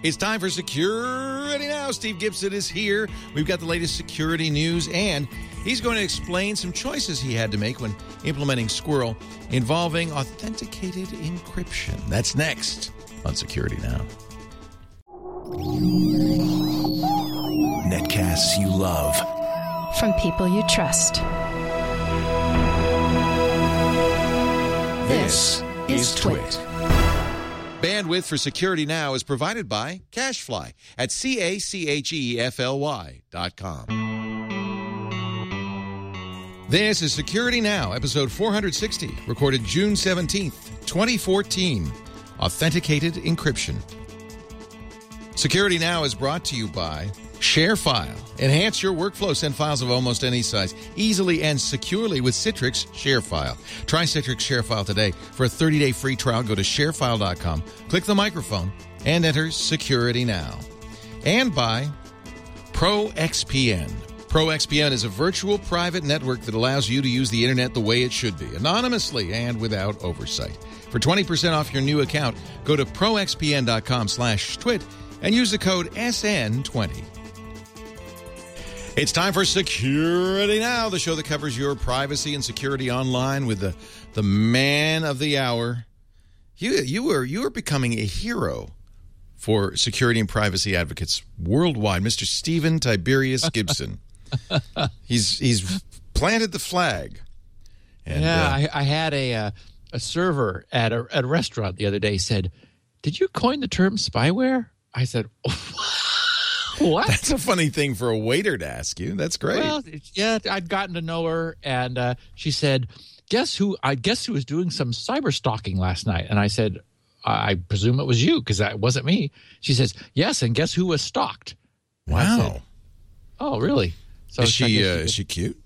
It's time for Security Now. Steve Gibson is here. We've got the latest security news, and he's going to explain some choices he had to make when implementing SQRL involving authenticated encryption. That's next on Security Now. Netcasts you love. From people you trust. This is Twit. Bandwidth for Security Now is provided by CacheFly at C A C H E F L Y dot com. This is Security Now, episode 460, recorded June 17th, 2014. Authenticated Encryption. Security Now is brought to you by ShareFile. Enhance your workflow. Send files of almost any size easily and securely with Citrix ShareFile. Try Citrix ShareFile today. For a 30-day free trial, go to sharefile.com, click the microphone, and enter Security Now. And by ProXPN. ProXPN is a virtual private network that allows you to use the internet the way it should be, anonymously and without oversight. For 20% off your new account, go to proxpn.com slash twit and use the code SN20. It's time for Security Now, the show that covers your privacy and security online with the, the man of the hour. You, you, were, you are becoming a hero for security and privacy advocates worldwide, Mr. Stephen Tiberius Gibson. he's, he's planted the flag. And, yeah, uh, I, I, had a, uh, a server at a, at a restaurant the other day said, Did you coin the term spyware? I said, What? That's a funny thing for a waiter to ask you. That's great. Well, yeah, I'd gotten to know her, and uh, she said, "Guess who? I guess who was doing some cyber stalking last night?" And I said, "I, I presume it was you because that wasn't me." She says, "Yes, and guess who was stalked?" wow. Said, oh, really? So is she, uh, is she cute?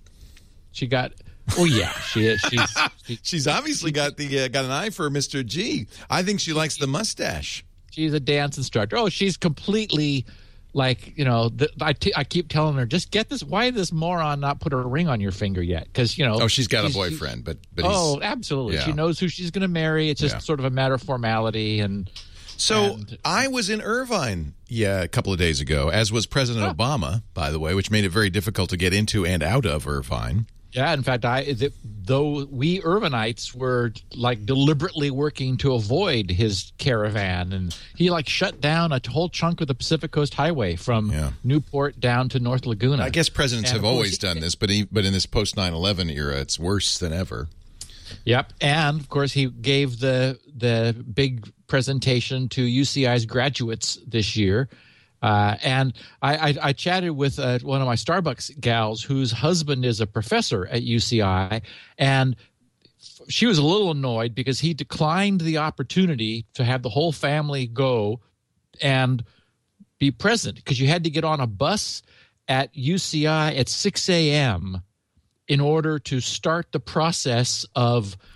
She got. Oh yeah, she is. She's she, she's obviously got the uh, got an eye for Mr. G. I think she likes the mustache. She's a dance instructor. Oh, she's completely like you know the, I, t- I keep telling her just get this why this moron not put a ring on your finger yet because you know oh she's got she's, a boyfriend but, but oh absolutely yeah. she knows who she's going to marry it's just yeah. sort of a matter of formality and so and, I was in Irvine, yeah, a couple of days ago, as was President oh. Obama, by the way, which made it very difficult to get into and out of Irvine. Yeah, in fact, I though we Irvinites were like deliberately working to avoid his caravan, and he like shut down a whole chunk of the Pacific Coast Highway from yeah. Newport down to North Laguna. I guess presidents and have always done this, but he, but in this post 9/11 era, it's worse than ever. Yep, and of course he gave the the big presentation to UCI's graduates this year uh, and I, I, I, chatted with uh, one of my Starbucks gals whose husband is a professor at UCI, and she was a little annoyed because he declined the opportunity to have the whole family go and be present because you had to get on a bus at UCI at 6 a.m. in order to start the process of –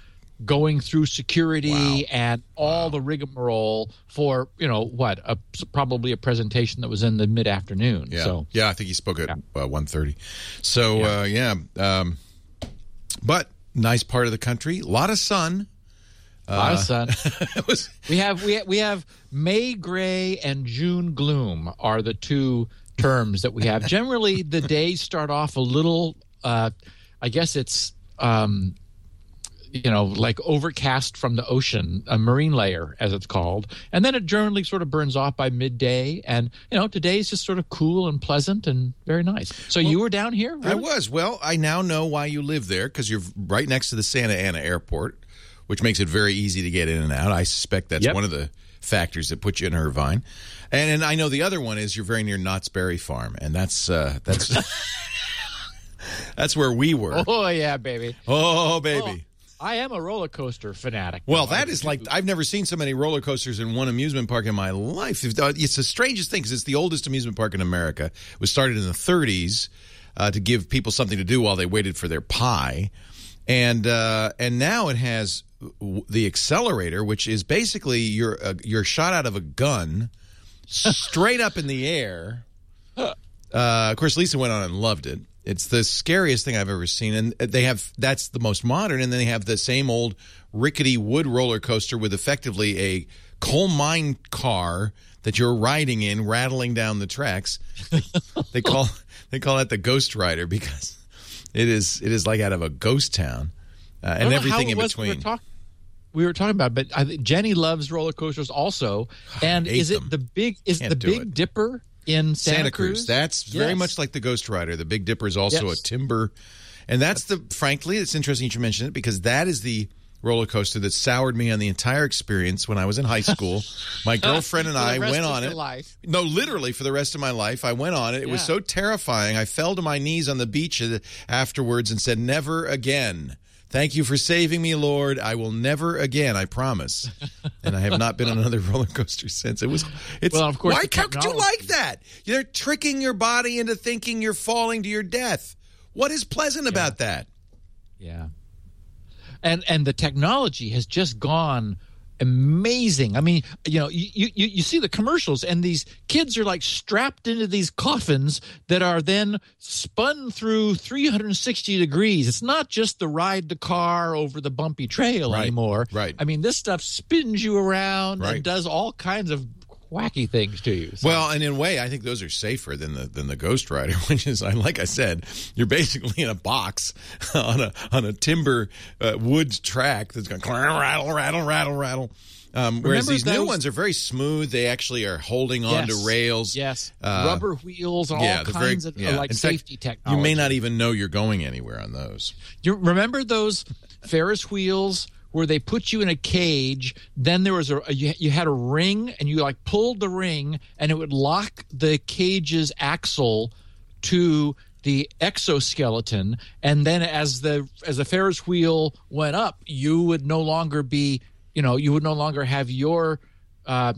going through security wow. and all wow. the rigmarole for you know what a, probably a presentation that was in the mid afternoon. Yeah, so, yeah, I think he spoke at yeah. uh, one thirty. So yeah, uh, yeah. Um, but nice part of the country, a lot of sun. A lot uh, of sun. was, we have we we have May gray and June gloom are the two terms that we have. Generally, the days start off a little. Uh, I guess it's um, you know, like overcast from the ocean, a marine layer, as it's called. And then it generally sort of burns off by midday. And, you know, today is just sort of cool and pleasant and very nice. So well, you were down here? Really? I was. Well, I now know why you live there because you're right next to the Santa Ana airport, which makes it very easy to get in and out. I suspect that's yep. one of the factors that put you in Irvine. And, and I know the other one is you're very near Knott's Berry Farm. And that's, uh, that's. That's where we were. Oh yeah, baby. Oh baby. I am a roller coaster fanatic. Well, that is like I've never seen so many roller coasters in one amusement park in my life. Uh, it's the strangest thing because it's the oldest amusement park in America. It was started in the 30s uh, to give people something to do while they waited for their pie, and uh, and now it has the Xcelerator, which is basically you're uh, you're shot out of a gun, straight up in the air. Uh, of course, Lisa went on and loved it. It's the scariest thing I've ever seen, and they have that's the most modern, and then they have the same old rickety wood roller coaster with effectively a coal mine car that you're riding in, rattling down the tracks. they call they call that the Ghost Rider because it is it is like out of a ghost town, uh, and everything in was we were between. talk- We were talking about, but I, think Jenny loves roller coasters also. And is them. it the big? Is Can't the Big it. Dipper in Santa, Santa Cruz. That's very much like the Ghost Rider. The Big Dipper is also Yes. a timber, and that's the. Frankly, it's interesting you mention it because that is the roller coaster that soured me on the entire experience when I was in high school. My girlfriend and I went on it. life. No, literally for the rest of my life, I went on it. It was so terrifying. I fell to my knees on the beach afterwards and said, "Never again." Thank you for saving me, Lord. I will never again. I promise. And I have not been on another roller coaster since. It was. It's. Well, of course, Why how could you like that? You're tricking your body into thinking you're falling to your death. What is pleasant about that? Yeah. And and the technology has just gone amazing. I mean, you know, you, you you see the commercials and these kids are like strapped into these coffins that are then spun through 360 degrees. It's not just the ride the car over the bumpy trail Right, anymore. right. I mean, this stuff spins you around Right. and does all kinds of wacky things to you. So- Well, and in a way, I think those are safer than the than the Ghost Rider, which is, like I said, you're basically in a box on a on a timber uh, wood track that's going rattle, rattle, rattle, rattle. Um, whereas Remember these new ones are very smooth. They actually are holding on Yes. to rails. Yes, Uh, rubber wheels, and yeah, all very- kinds of uh, yeah. like In fact, safety technology. You may not even know you're going anywhere on those. You remember those Ferris wheels where they put you in a cage? Then there was a you, you had a ring, and you like pulled the ring, and it would lock the cage's axle to the exoskeleton, and then as the as the Ferris wheel went up, you would no longer be you know you would no longer have your uh,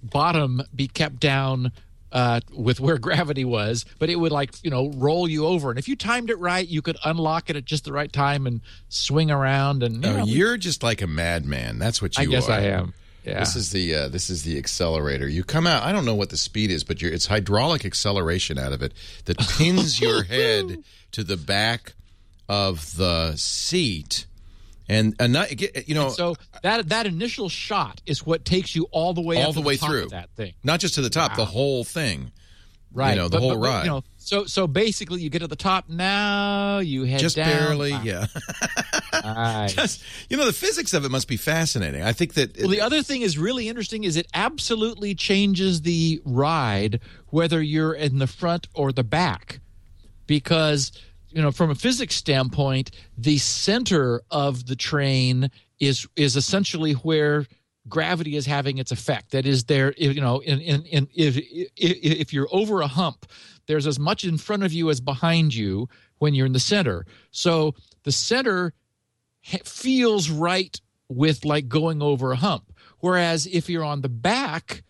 bottom be kept down uh, with where gravity was, but it would like you know roll you over, and if you timed it right, you could unlock it at just the right time and swing around. And you No, know, you're just like a madman. That's what you are. I guess are. I am. Yeah. This is the uh, this is the Xcelerator. You come out. I don't know what the speed is, but you're, it's hydraulic acceleration out of it that pins your head to the back of the seat, and ano- you know, so that that initial shot is what takes you all the way all up the to way through that thing. not just to the top, the whole thing. Right. you know, the But- whole but- ride. You know, so so basically, you get to the top. Now you head Just down. barely, Wow. yeah. Right. Just you know, the physics of it must be fascinating. I think that Well, the other thing is really interesting is it absolutely changes the ride whether you're in the front or the back, because you know from a physics standpoint, the center of the train is is essentially where gravity is having its effect. That is, there you know in in, in if, if if you're over a hump, there's as much in front of you as behind you when you're in the center. So the center feels right with like going over a hump. Whereas if you're on the back,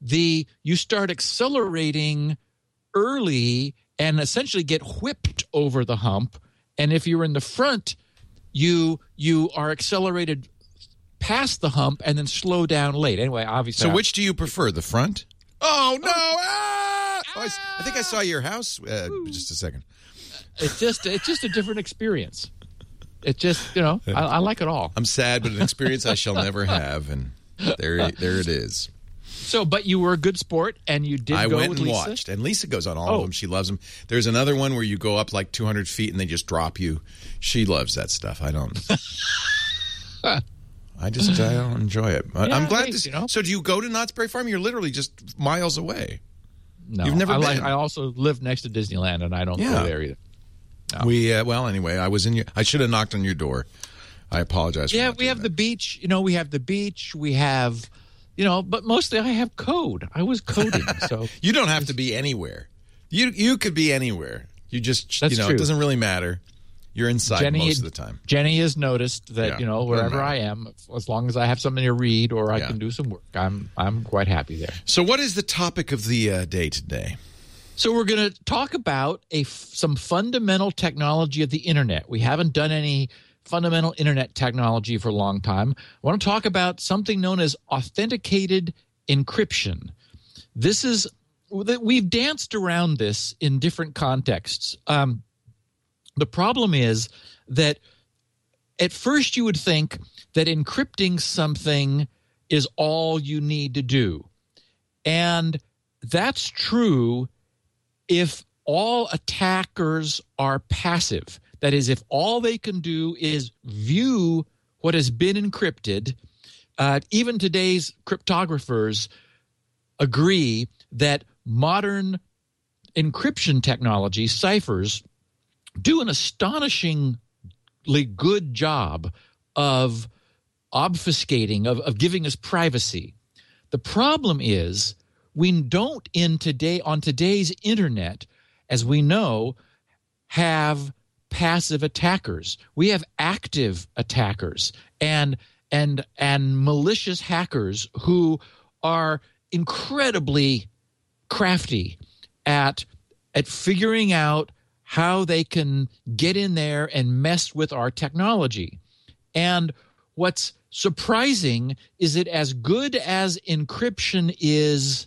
the you start accelerating early and essentially get whipped over the hump. And if you're in the front, you you are accelerated past the hump and then slow down late. Anyway, obviously, So, which do you prefer, the front? Oh no! Ah! Oh, I, I think I saw your house. Uh, just a second. it's just it's just a different experience. It just you know I, I like it all. I'm sad, but an experience I shall never have, and there, there it is. So, but you were a good sport and you did I go went with and Lisa. watched, and Lisa goes on all Oh. of them. She loves them. There's another one where you go up like 200 feet and they just drop you. She loves that stuff. I don't. I just I don't enjoy it. Yeah, I'm glad. hey, this, you know. So do you go to Knott's Berry Farm? You're literally just miles away. No, You've never I, like-. I also live next to Disneyland, and I don't Yeah. go there either. We uh, well anyway. I was in your. I should have knocked on your door. I apologize. Yeah, we have that. the beach. You know, we have the beach. We have, you know, but mostly I have code. I was coding, so You don't have to be anywhere. You you could be anywhere. You just That's you know true. it doesn't really matter. You're inside Jenny most of the time. Jenny has noticed that Yeah, you know wherever. I am, as long as I have something to read or I Yeah. can do some work, I'm I'm quite happy there. So what is the topic of the uh, day today? So we're going to talk about a f- some fundamental technology of the internet. We haven't done any fundamental internet technology for a long time. I want to talk about something known as authenticated encryption. This is that we've danced around this in different contexts. Um, the problem is that at first you would think that encrypting something is all you need to do. And that's true if all attackers are passive. That is, if all they can do is view what has been encrypted, uh, even today's cryptographers agree that modern encryption technology, ciphers, do an astonishingly good job of obfuscating, of, of giving us privacy. The problem is we don't in today on today's internet, as we know, have passive attackers. We have active attackers and and and malicious hackers who are incredibly crafty at at figuring out how they can get in there and mess with our technology. And what's surprising is that as good as encryption is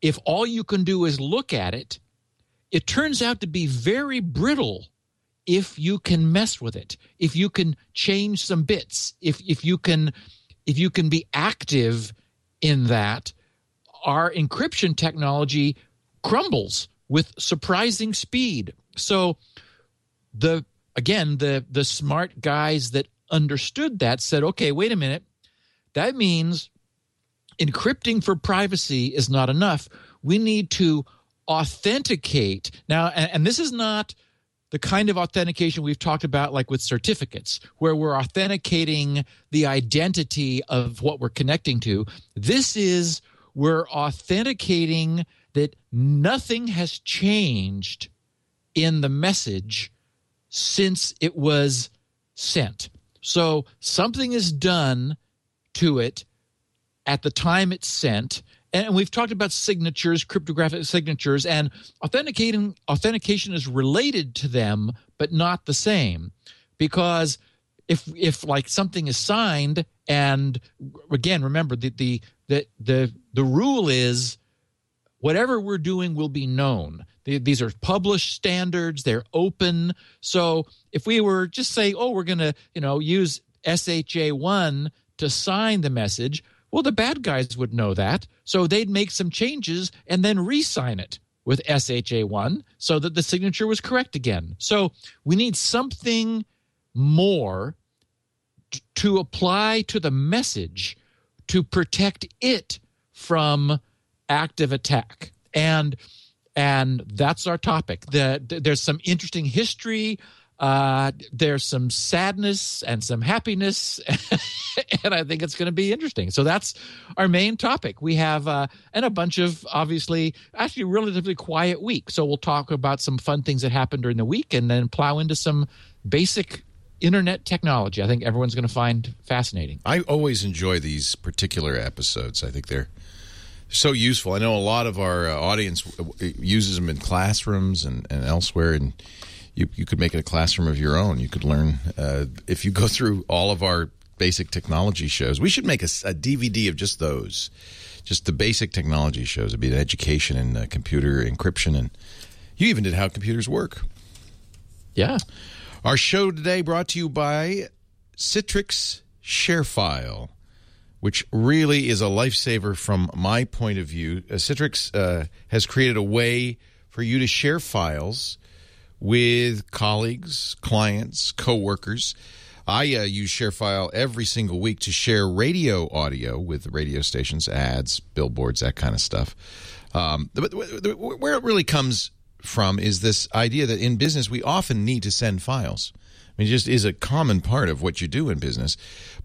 if all you can do is look at it, it turns out to be very brittle if you can mess with it, if you can change some bits, if if you can if you can be active in that, our encryption technology crumbles with surprising speed. So the again the the smart guys that understood that said, okay, wait a minute, that means encrypting for privacy is not enough. We need to authenticate now, and, and this is not the kind of authentication we've talked about, like with certificates, where we're authenticating the identity of what we're connecting to. This is we're authenticating that nothing has changed in the message since it was sent. So something is done to it at the time it's sent and we've talked about signatures, cryptographic signatures, and authenticating authentication is related to them, but not the same, because if if like something is signed, and again, remember the the the the, the rule is whatever we're doing will be known. These are published standards; they're open. So if we were just say, oh, we're going to you know use SHA one to sign the message well, the bad guys would know that. So they'd make some changes and then re sign it with SHA1 so that the signature was correct again. So we need something more to apply to the message to protect it from active attack. And and that's our topic. The, there's some interesting history uh, there's some sadness and some happiness, and I think it's going to be interesting. So that's our main topic. We have uh, and a bunch of obviously actually relatively quiet week. So we'll talk about some fun things that happened during the week, and then plow into some basic internet technology. I think everyone's going to find fascinating. I always enjoy these particular episodes. I think they're so useful. I know a lot of our uh, audience uses them in classrooms and, and elsewhere, and you, you could make it a classroom of your own. You could learn uh, if you go through all of our basic technology shows. We should make a, a, DVD of just those, just the basic technology shows. It'd be an education in uh, computer encryption, and you even did how computers work. Yeah. Our show today brought to you by Citrix ShareFile, which really is a lifesaver from my point of view. Uh, Citrix uh, has created a way for you to share files with colleagues, clients, coworkers. I uh, use ShareFile every single week to share radio audio with radio stations, ads, billboards, that kind of stuff. Um, but where it really comes from is this idea that in business we often need to send files. I mean, just is a common part of what you do in business.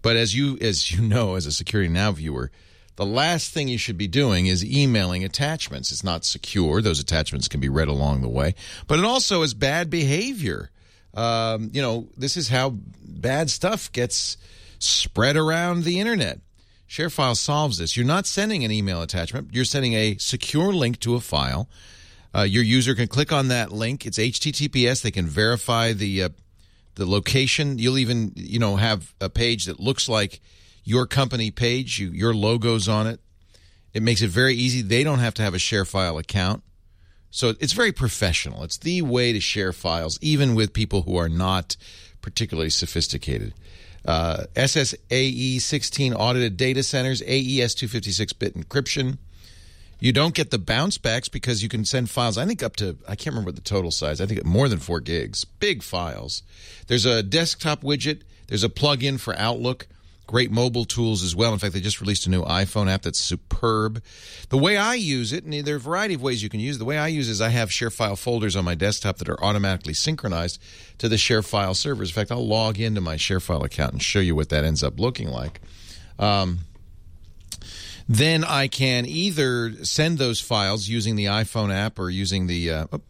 But as you as you know, as a Security Now viewer, the last thing you should be doing is emailing attachments. It's not secure. Those attachments can be read along the way, but it also is bad behavior. Um, you know, this is how bad stuff gets spread around the internet. ShareFile solves this. You're not sending an email attachment. You're sending a secure link to a file. Uh, your user can click on that link. It's HTTPS. They can verify the uh, the location. You'll even you know have a page that looks like your company page, you, your logo's on it. It makes it very easy. They don't have to have a share file account. So it's very professional. It's the way to share files, even with people who are not particularly sophisticated. uh, SSAE 16 audited data centers, AES 256 bit encryption. You don't get the bounce backs because you can send files, I think up to, I can't remember the total size, I think more than four gigs, big files. There's a desktop widget, there's a plug in for Outlook. Great mobile tools as well. In fact, they just released a new iPhone app that's superb. The way I use it, and there are a variety of ways you can use it. The way I use it is I have ShareFile folders on my desktop that are automatically synchronized to the ShareFile servers. In fact, I'll log into my ShareFile account and show you what that ends up looking like. Um, then I can either send those files using the iPhone app or using the. Uh, oh,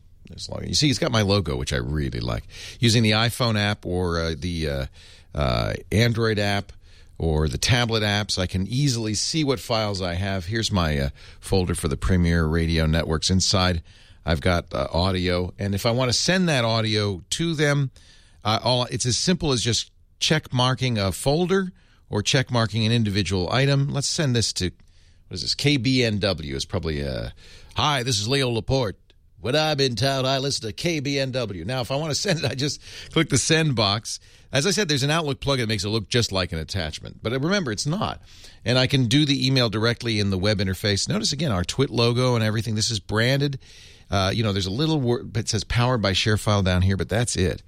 you see, it's got my logo, which I really like. Using the iPhone app or uh, the uh, uh Android app or the tablet apps. I can easily see what files I have. Here's my uh, folder for the Premier Radio Networks. Inside, I've got uh, audio, and if I want to send that audio to them, uh, all it's as simple as just check marking a folder or check marking an individual item. Let's send this to what is this? KBNW is probably a uh, hi. This is Leo Laporte. What I've been told, I listen to KBNW. Now, if I want to send it, I just click the send box as I said, there's an Outlook plugin that makes it look just like an attachment, but remember, it's not. And I can do the email directly in the web interface. Notice again our Twit logo and everything. This is branded. Uh, you know, there's a little word that says powered by ShareFile down here, but that's it.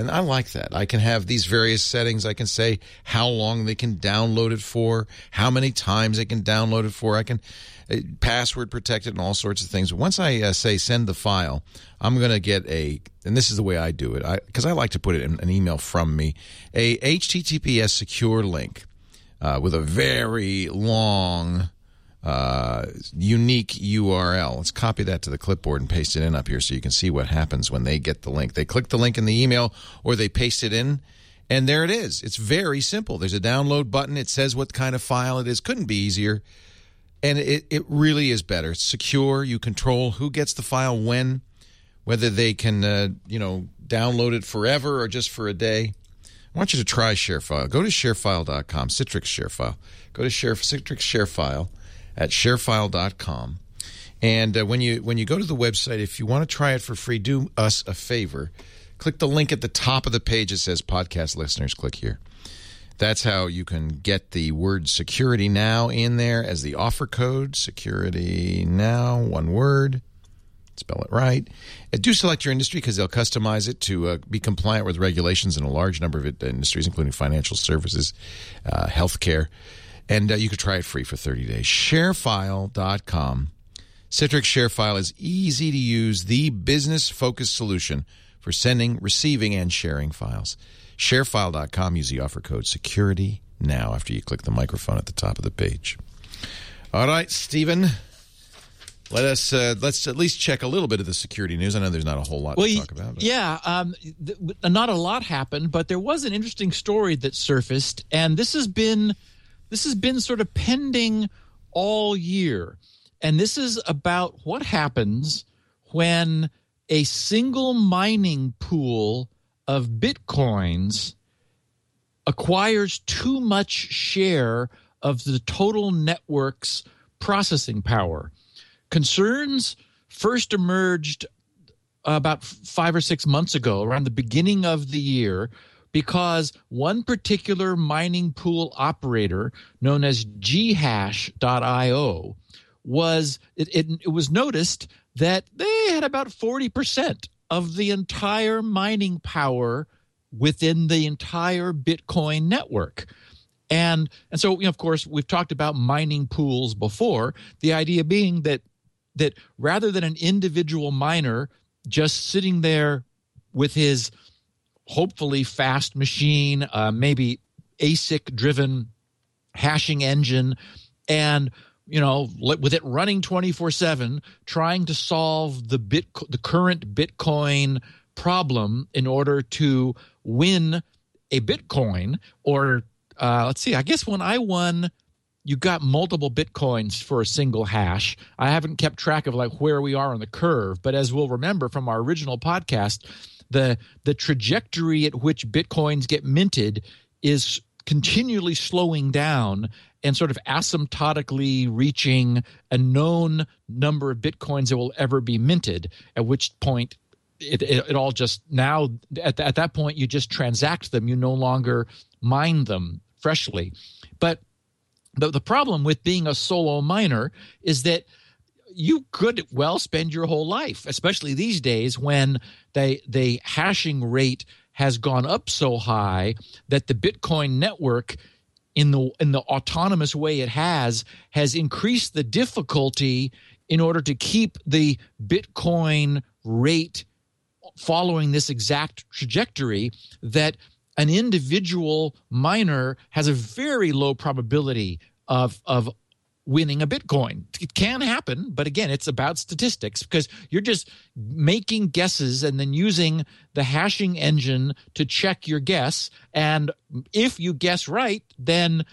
And I like that. I can have these various settings. I can say how long they can download it for, how many times they can download it for. I can uh, password it and all sorts of things. Once I uh, say send the file, I'm going to get a, and this is the way I do it, because I, I, like to put it in an email from me, a HTTPS secure link uh, with a very long, uh, unique URL. Let's copy that to the clipboard and paste it in up here so you can see what happens when they get the link. They click the link in the email or they paste it in. And there it is. It's very simple. There's a download button. It says what kind of file it is. Couldn't be easier and it, it really is better. It's secure. You control who gets the file when, whether they can uh, you know download it forever or just for a day. I want you to try ShareFile. Go to sharefile.com, Citrix ShareFile. Go to Share, Citrix ShareFile at sharefile.com. And uh, when you when you go to the website, if you want to try it for free, do us a favor. Click the link at the top of the page that says podcast listeners. Click here. That's how you can get the word security now in there as the offer code. Security now, one word. Spell it right. Uh, do select your industry because they'll customize it to uh, be compliant with regulations in a large number of industries, including financial services, uh, healthcare. And uh, you could try it free for 30 days. Sharefile.com. Citrix ShareFile is easy to use, the business focused solution for sending, receiving, and sharing files. Sharefile.com. Use the offer code security now after you click the microphone at the top of the page. All right, Stephen. Let us uh, let's at least check a little bit of the security news. I know there's not a whole lot well, to talk about. But. Yeah, um, th- not a lot happened, but there was an interesting story that surfaced, and this has been this has been sort of pending all year, and this is about what happens when a single mining pool of bitcoins acquires too much share of the total network's processing power. Concerns first emerged about five or six months ago, around the beginning of the year, because one particular mining pool operator known as ghash.io was it, it, it was noticed that they had about 40% of the entire mining power within the entire Bitcoin network. And and so you know, of course we've talked about mining pools before. The idea being that that rather than an individual miner just sitting there with his hopefully fast machine, uh, maybe ASIC driven hashing engine, and you know, with it running 24 7, trying to solve the bit, the current Bitcoin problem in order to win a Bitcoin. Or uh, let's see, I guess when I won, you got multiple Bitcoins for a single hash. I haven't kept track of like where we are on the curve, but as we'll remember from our original podcast, the the trajectory at which Bitcoins get minted is continually slowing down and sort of asymptotically reaching a known number of bitcoins that will ever be minted at which point it, it, it all just now at, at that point you just transact them you no longer mine them freshly. But the, the problem with being a solo miner is that you could well spend your whole life, especially these days when they, the hashing rate has gone up so high that the Bitcoin network in the in the autonomous way it has has increased the difficulty in order to keep the Bitcoin rate following this exact trajectory that an individual miner has a very low probability of of winning a bitcoin. It can happen but again it's about statistics because you're just making guesses and then using the hashing engine to check your guess. And if you guess right then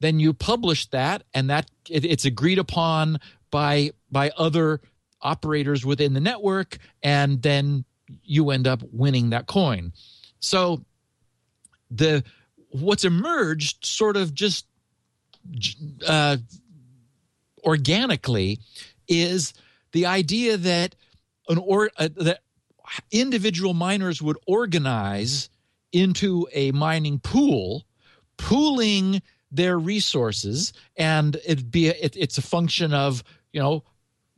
then you publish that and that it, it's agreed upon by by other operators within the network and then you end up winning that coin. So the what's emerged sort of just uh, organically is the idea that an or uh, that individual miners would organize into a mining pool, pooling their resources, and it'd be a, it, it's a function of you know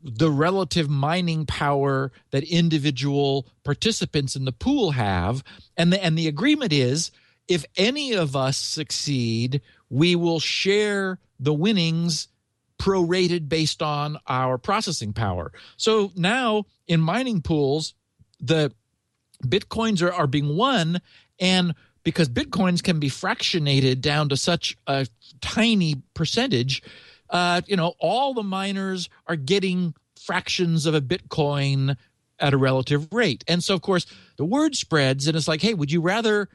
the relative mining power that individual participants in the pool have, and the and the agreement is if any of us succeed, we will share the winnings prorated based on our processing power. So now in mining pools, the bitcoins are, are being won and because bitcoins can be fractionated down to such a tiny percentage uh, you know all the miners are getting fractions of a bitcoin at a relative rate and so of course the word spreads and it's like hey would you rather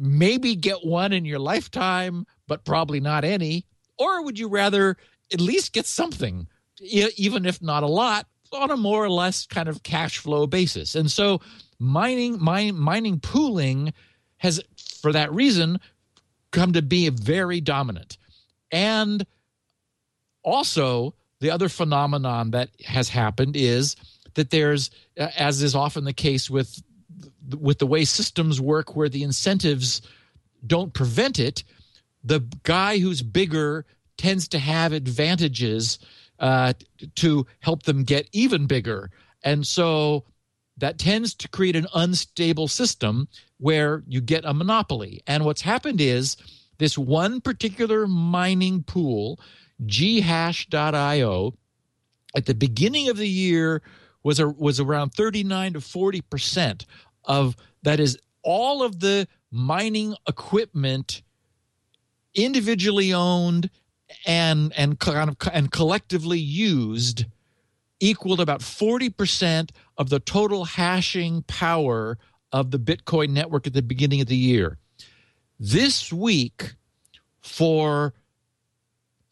maybe get one in your lifetime, but probably not any? Or would you rather at least get something, even if not a lot, on a more or less kind of cash flow basis? And so mining, mine, mining pooling has, for that reason, come to be very dominant. And also, the other phenomenon that has happened is that there's, uh, as is often the case with with the way systems work where the incentives don't prevent it, the guy who's bigger tends to have advantages uh, to help them get even bigger. And so that tends to create an unstable system where you get a monopoly. And what's happened is this one particular mining pool, ghash.io, at the beginning of the year was a, was around 39 to 40 percent of that is all of the mining equipment individually owned and and kind of and collectively used equaled about 40% of the total hashing power of the Bitcoin network at the beginning of the year. This week for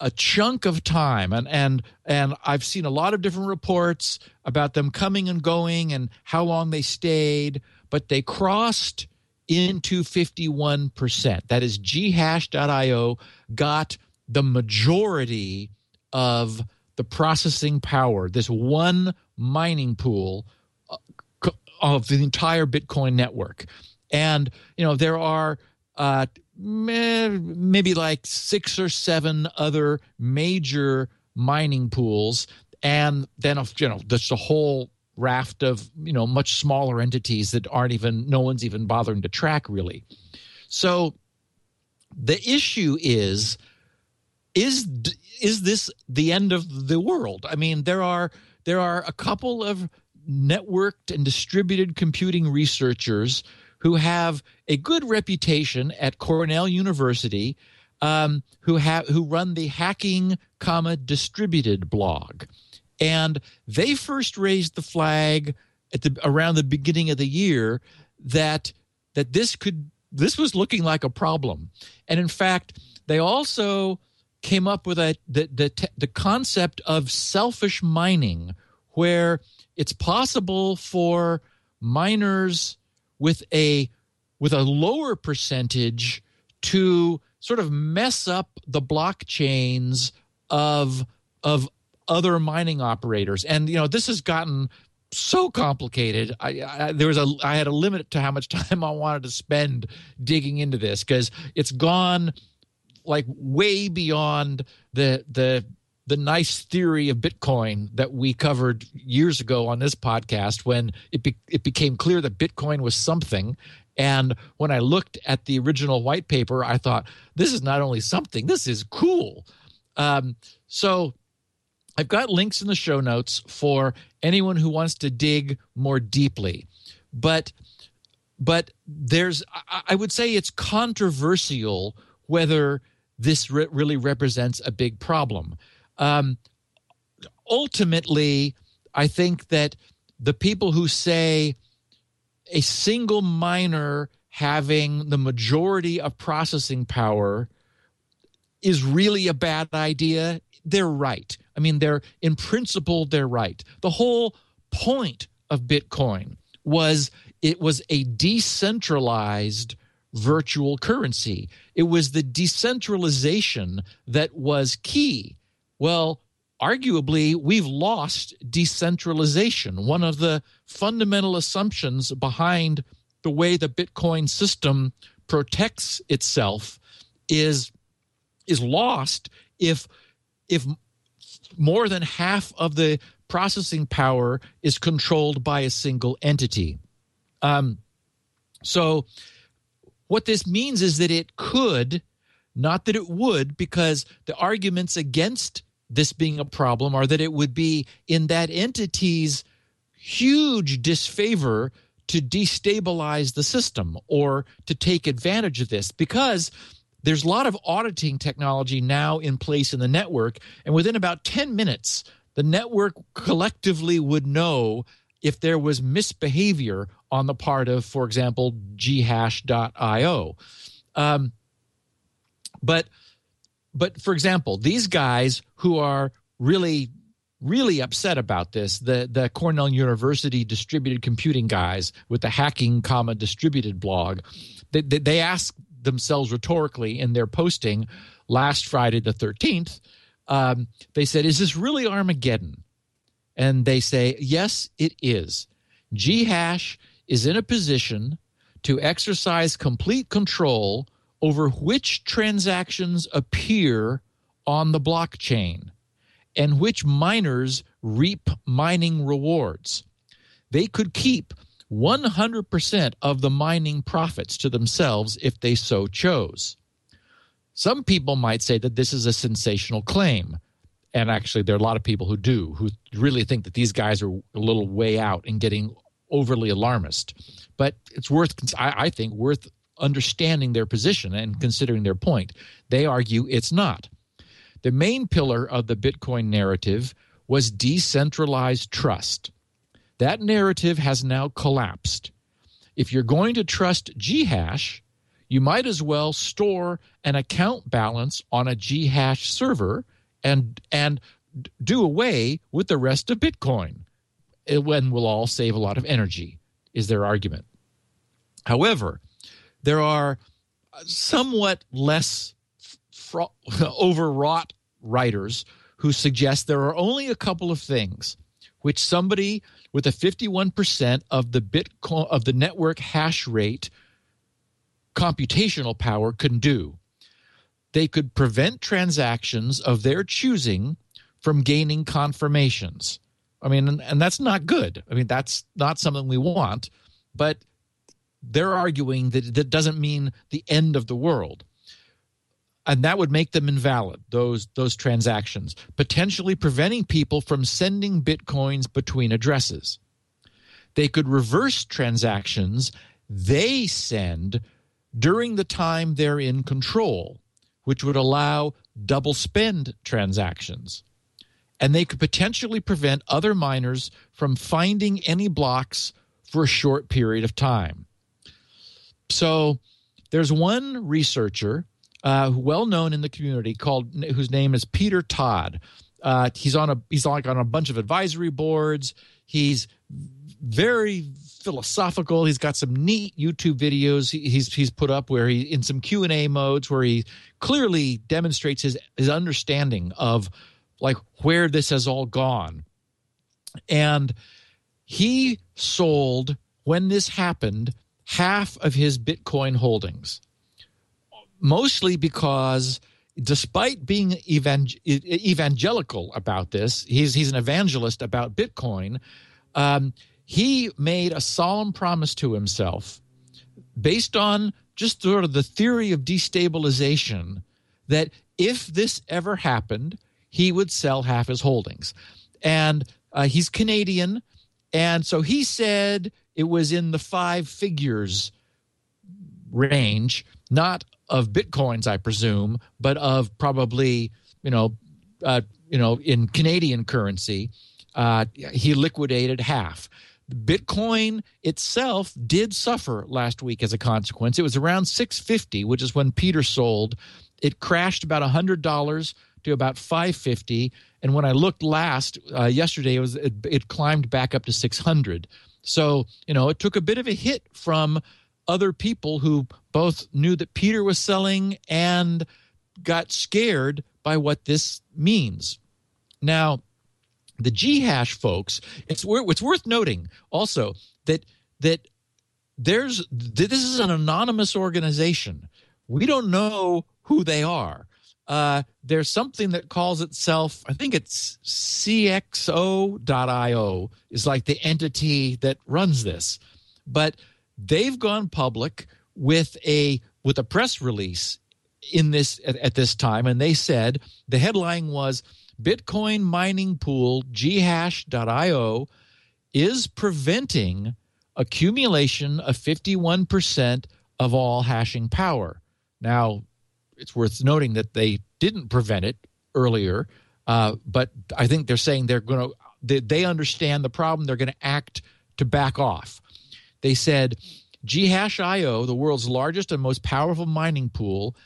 a chunk of time and and and I've seen a lot of different reports about them coming and going and how long they stayed but they crossed into 51%. That is, ghash.io got the majority of the processing power, this one mining pool uh, of the entire Bitcoin network. And, you know, there are uh, maybe like six or seven other major mining pools. And then, you know, there's a whole raft of you know much smaller entities that aren't even no one's even bothering to track really so the issue is is is this the end of the world i mean there are there are a couple of networked and distributed computing researchers who have a good reputation at cornell university um, who have who run the hacking comma distributed blog and they first raised the flag at the around the beginning of the year that that this could this was looking like a problem. And in fact, they also came up with a the the, the concept of selfish mining where it's possible for miners with a with a lower percentage to sort of mess up the blockchains of of other mining operators. And you know, this has gotten so complicated. I, I, there was a I had a limit to how much time I wanted to spend digging into this because it's gone like way beyond the the the nice theory of Bitcoin that we covered years ago on this podcast when it be, it became clear that Bitcoin was something. And when I looked at the original white paper, I thought this is not only something, this is cool. Um, so I've got links in the show notes for anyone who wants to dig more deeply. But but there's I would say it's controversial whether this re- really represents a big problem. Um, ultimately, I think that the people who say a single miner having the majority of processing power is really a bad idea, they're right. I mean, they're in principle, they're right. The whole point of Bitcoin was it was a decentralized virtual currency. It was the decentralization that was key. Well, arguably, we've lost decentralization. One of the fundamental assumptions behind the way the Bitcoin system protects itself is is lost if if more than half of the processing power is controlled by a single entity. Um, so what this means is that it could, not that it would, because the arguments against this being a problem are that it would be in that entity's huge disfavor to destabilize the system or to take advantage of this because there's a lot of auditing technology now in place in the network and within about 10 minutes the network collectively would know if there was misbehavior on the part of, for example, ghash.io. Um, but but for example, these guys who are really really upset about this, the the Cornell University distributed computing guys with the hacking comma distributed blog, they, they, they asked themselves rhetorically in their posting last Friday the 13th, um, they said, Is this really Armageddon? And they say, Yes, it is. Ghash is in a position to exercise complete control over which transactions appear on the blockchain and which miners reap mining rewards. They could keep 100% of the mining profits to themselves if they so chose. Some people might say that this is a sensational claim. And actually, there are a lot of people who do, who really think that these guys are a little way out and getting overly alarmist. But it's worth, I, I think, worth understanding their position and considering their point. They argue it's not. The main pillar of the Bitcoin narrative was decentralized trust. That narrative has now collapsed. If you're going to trust Ghash, you might as well store an account balance on a Ghash server and and do away with the rest of Bitcoin when we'll all save a lot of energy, is their argument. However, there are somewhat less fra- overwrought writers who suggest there are only a couple of things which somebody with a 51% of the bitcoin of the network hash rate computational power can do they could prevent transactions of their choosing from gaining confirmations I mean, and, and that's not good. I mean, that's not something we want, but they're arguing that that doesn't mean the end of the world. And that would make them invalid, those those transactions, potentially preventing people from sending bitcoins between addresses. They could reverse transactions they send during the time they're in control, which would allow double spend transactions and they could potentially prevent other miners from finding any blocks for a short period of time. So there's one researcher uh, well known in the community called whose name is Peter Todd. Uh, he's on a he's like on a bunch of advisory boards. He's very philosophical. He's got some neat YouTube videos he's he's put up where he in some Q and A modes where he clearly demonstrates his his understanding of like where this has all gone. And he sold when this happened half of his Bitcoin holdings, mostly because despite being evang- evangelical about this, he's he's an evangelist about Bitcoin. Um, he made a solemn promise to himself, based on just sort of the theory of destabilization, that if this ever happened, he would sell half his holdings. And uh, he's Canadian, and so he said it was in the five figures range, not of bitcoins, I presume, but of probably you know, uh, you know, in Canadian currency, uh, he liquidated half. Bitcoin itself did suffer last week as a consequence. It was around 650, which is when Peter sold. It crashed about $100 to about 550 and when I looked last uh, yesterday it was it, it climbed back up to 600. So, you know, it took a bit of a hit from other people who both knew that Peter was selling and got scared by what this means. Now, the G hash folks, it's it's worth noting also that that there's this is an anonymous organization. We don't know who they are. Uh, there's something that calls itself, I think it's CXO.io is like the entity that runs this, but they've gone public with a with a press release in this at, at this time, and they said the headline was Bitcoin mining pool ghash.io is preventing accumulation of 51% of all hashing power. Now, it's worth noting that they didn't prevent it earlier, uh, but I think they're saying they're going to they, they understand the problem. They're going to act to back off. They said Ghash.io, the world's largest and most powerful mining pool,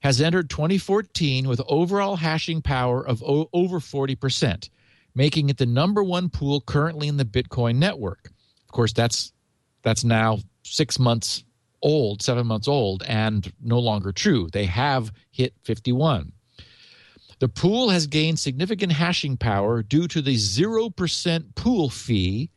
has entered 2014 with overall hashing power of o- over 40%, making it the number one pool currently in the Bitcoin network. Of course, that's that's now six months old, seven months old, and no longer true. They have hit 51. The pool has gained significant hashing power due to the 0% pool fee,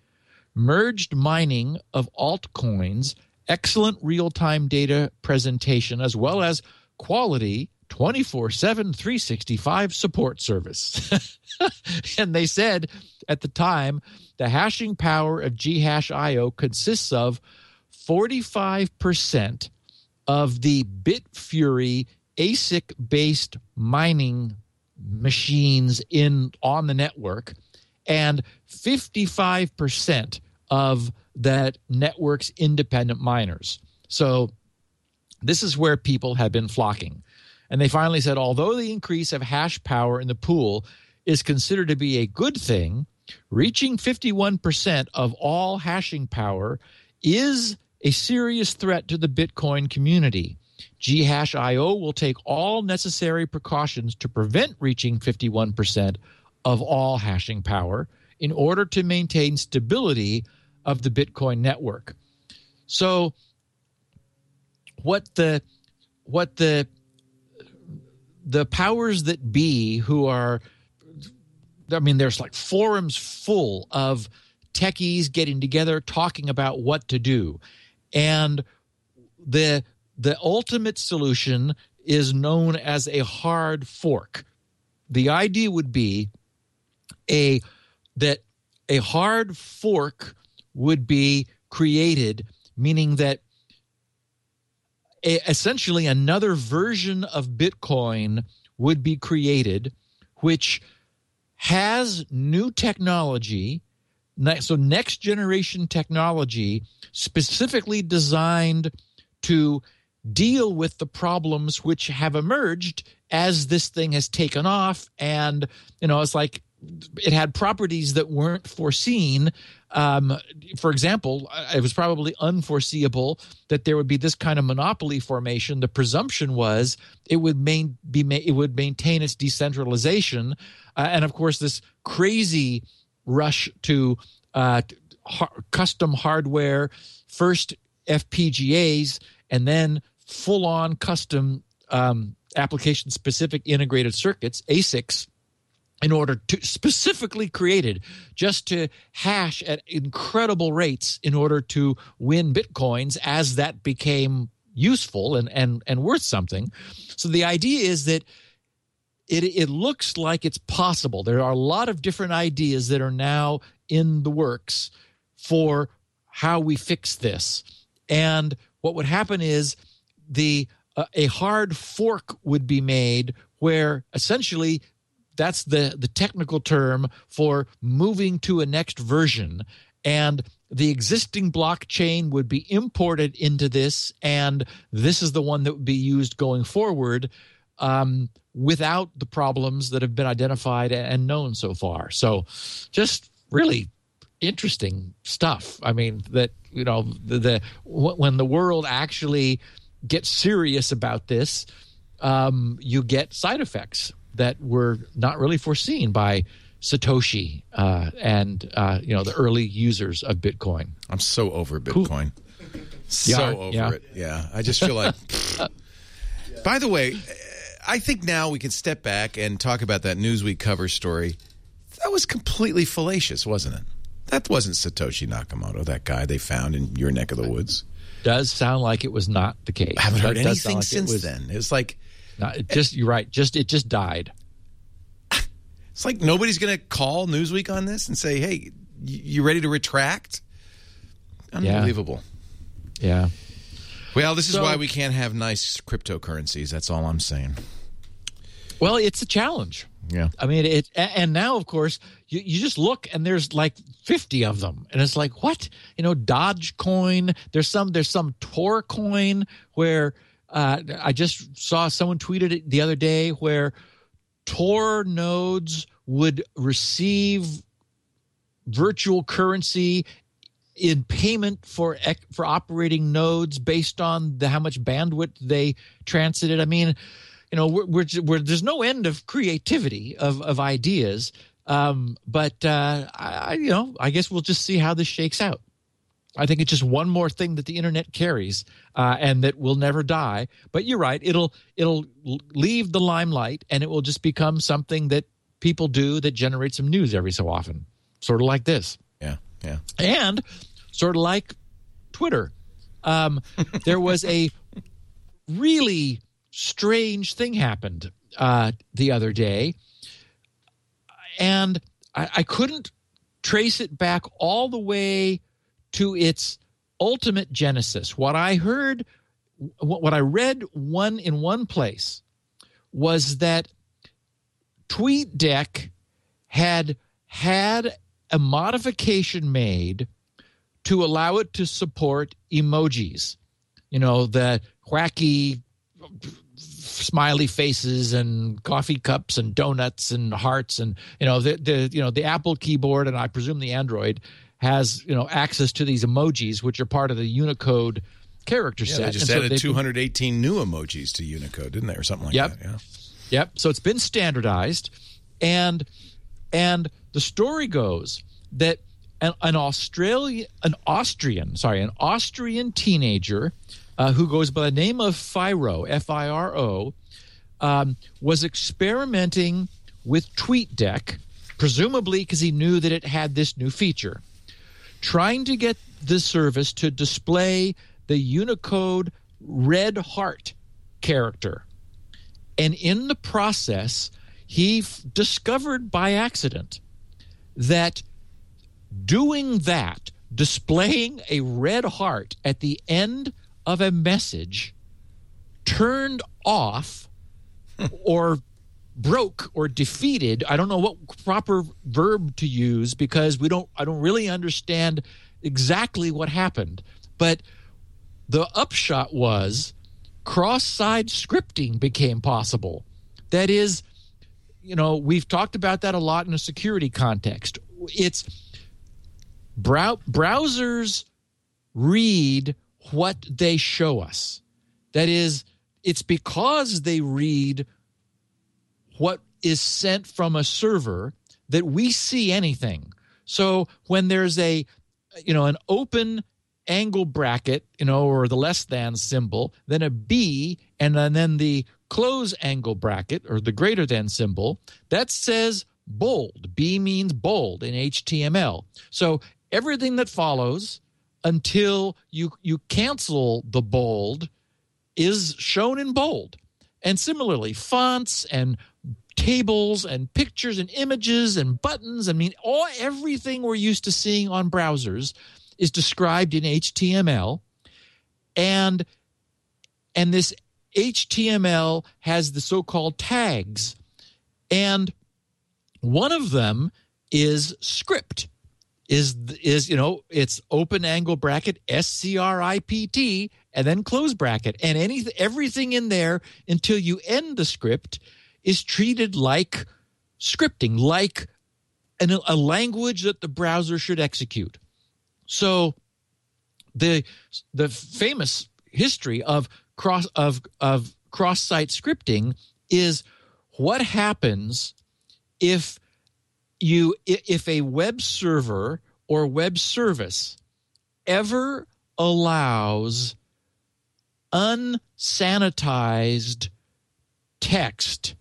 merged mining of altcoins, excellent real time data presentation, as well as quality 24 7 365 support service. and they said at the time the hashing power of Ghash.io consists of 45% of the Bitfury ASIC based mining machines in on the network and 55% of that network's independent miners. So this is where people have been flocking. And they finally said although the increase of hash power in the pool is considered to be a good thing, reaching 51% of all hashing power is a serious threat to the Bitcoin community. Ghash.io will take all necessary precautions to prevent reaching 51% of all hashing power in order to maintain stability of the Bitcoin network. So what the what the the powers that be who are I mean there's like forums full of techies getting together talking about what to do and the the ultimate solution is known as a hard fork. The idea would be a that a hard fork would be created, meaning that a, essentially another version of Bitcoin would be created, which has new technology so next generation technology specifically designed to deal with the problems which have emerged as this thing has taken off. And you know it's like it had properties that weren't foreseen. Um, for example it was probably unforeseeable that there would be this kind of monopoly formation. The presumption was it would main, be it would maintain its decentralization. Uh, and of course this crazy rush to uh, custom hardware, first FPGAs, and then full on custom um, application specific integrated circuits, ASICs, in order to specifically created just to hash at incredible rates in order to win bitcoins as that became useful and and and worth something. So the idea is that it it looks like it's possible. There are a lot of different ideas that are now in the works for how we fix this. And what would happen is the uh, a hard fork would be made where essentially that's the the technical term for moving to a next version. And the existing blockchain would be imported into this and this is the one that would be used going forward um, without the problems that have been identified and known so far so just really interesting stuff i mean that you know the, the when the world actually gets serious about this um, you get side effects that were not really foreseen by Satoshi uh, and uh, you know the early users of Bitcoin. I'm so over Bitcoin. So are? over Yeah. it. Yeah. I just feel like. By the way, I think now we can step back and talk about that Newsweek cover story. That was completely fallacious, wasn't it? That wasn't Satoshi Nakamoto, that guy they found in your neck of the woods. Does sound like it was not the case. I haven't heard That anything like it since was then. It's like not- it just you're right. Just it just died. it's like nobody's going to call Newsweek on this and say, "Hey, you ready to retract?" Unbelievable. Yeah. Well, this is So- why we can't have nice cryptocurrencies. That's all I'm saying. Well, it's a challenge. Yeah. I mean, it, and now, of course, you, you just look and there's like 50 of them. And it's like, what? You know, Dogecoin, there's some, there's some Tor coin where uh, I just saw someone tweeted it the other day where Tor nodes would receive virtual currency in payment for for operating nodes based on the how much bandwidth they transited. I mean, you know, we're, we're, we're there's no end of creativity of of ideas. Um, but uh, I, you know, I guess we'll just see how this shakes out. I think it's just one more thing that the internet carries, uh, and that will never die. But you're right; it'll it'll leave the limelight, and it will just become something that people do that generates some news every so often, sort of like this Yeah. Yeah. and sort of like Twitter. Um, there was a really strange thing happened uh, the other day, and I, I couldn't trace it back all the way to its ultimate genesis. What I heard, what, what I read one in one place was that TweetDeck had had a modification made to allow it to support emojis. You know, the wacky smiley faces and coffee cups and donuts and hearts and you know the the you know the Apple keyboard and I presume the Android has you know access to these emojis which are part of the Unicode character Yeah, set. they just And added been- 218 new emojis to Unicode, didn't they, or something like Yep. that? Yeah. Yep. So it's been standardized, and and the story goes that an, an Australian, an Austrian, sorry, an Austrian teenager uh, who goes by the name of Firo, F I R O, um, was experimenting with TweetDeck, presumably because he knew that it had this new feature, trying to get the service to display the Unicode red heart character. And in the process, he f- discovered by accident that doing that, displaying a red heart at the end of a message, turned off or broke or defeated i don't know what proper verb to use because we don't i don't really understand exactly what happened. But the upshot was cross-side scripting became possible. That is you know we've talked about that a lot in a security context. It's brow- browsers read what they show us that is it's because they read what is sent from a server that we see anything so when there's a you know an open angle bracket you know or the less than symbol then a b and then the close angle bracket or the greater than symbol that says bold. B means bold in HTML. So everything that follows until you you cancel the bold is shown in bold. And similarly, fonts and tables and pictures and images and buttons, I mean all everything we're used to seeing on browsers is described in HTML and and this HTML has the so-called tags. And one of them is script is is you know it's open angle bracket S C R I P T and then close bracket. And any everything in there until you end the script is treated like scripting like an, a language that the browser should execute. So the the famous history of cross of of cross site scripting is what happens if you if a web server or web service ever allows unsanitized text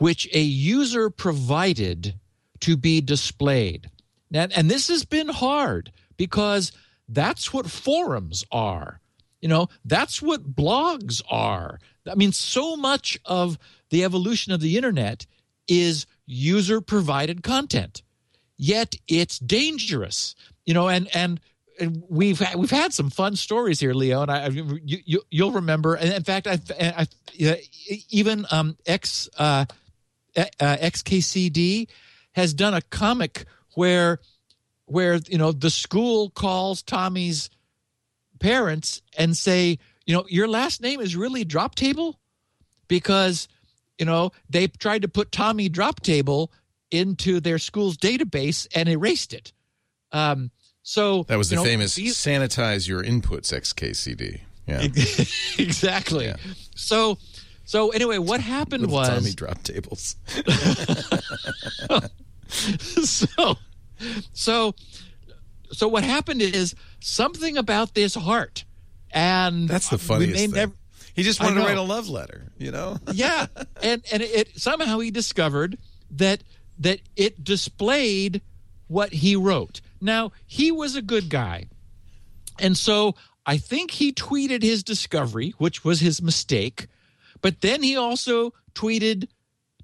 which a user provided to be displayed. And, and this has been hard because that's what forums are. You know, that's what blogs are. I mean, so much of the evolution of the internet is user provided content. Yet it's dangerous. You know, and and and we've we've had some fun stories here, Leo, and I you, you will remember. And in fact, I, I even um, X uh, uh, XKCD has done a comic where where you know the school calls Tommy's parents and say, you know, your last name is really Drop Table because you know they tried to put Tommy Drop Table into their school's database and erased it. Um, so that was the know, famous these, sanitize your inputs XKCD. Yeah, exactly. Yeah. So. So anyway, what happened was Tommy drop tables. so so so what happened is something about this heart and that's the funniest thing. He just wanted to write a love letter you know? Yeah. And and it somehow he discovered that that it displayed what he wrote. Now he was a good guy. And so i think he tweeted his discovery which was his mistake but then he also tweeted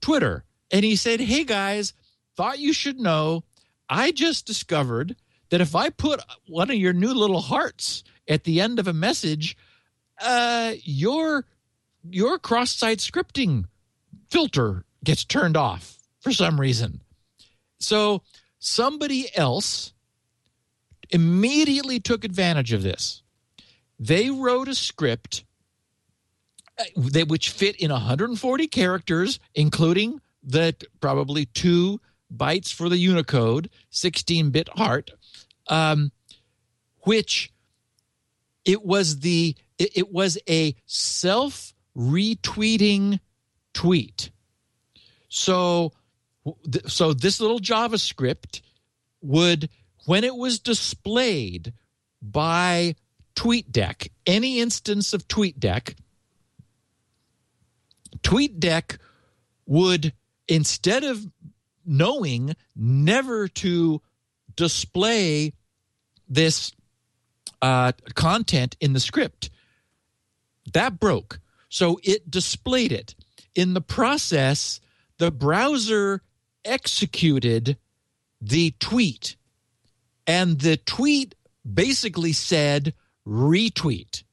twitter. And he said hey guys thought you should know. I just discovered that if I put one of your new little hearts at the end of a message, uh, your your cross-site scripting filter gets turned off for some reason. So somebody else immediately took advantage of this. They wrote a script uh, that which fit in 140 characters, including the probably two bytes for the Unicode, 16 bit heart, um, which it was the it, it was a self retweeting tweet. So so this little JavaScript would when it was displayed by TweetDeck, any instance of TweetDeck, TweetDeck would instead of knowing never to display this uh, content in the script. That broke. So it displayed it. In the process, the browser executed the tweet, and the tweet basically said retweet.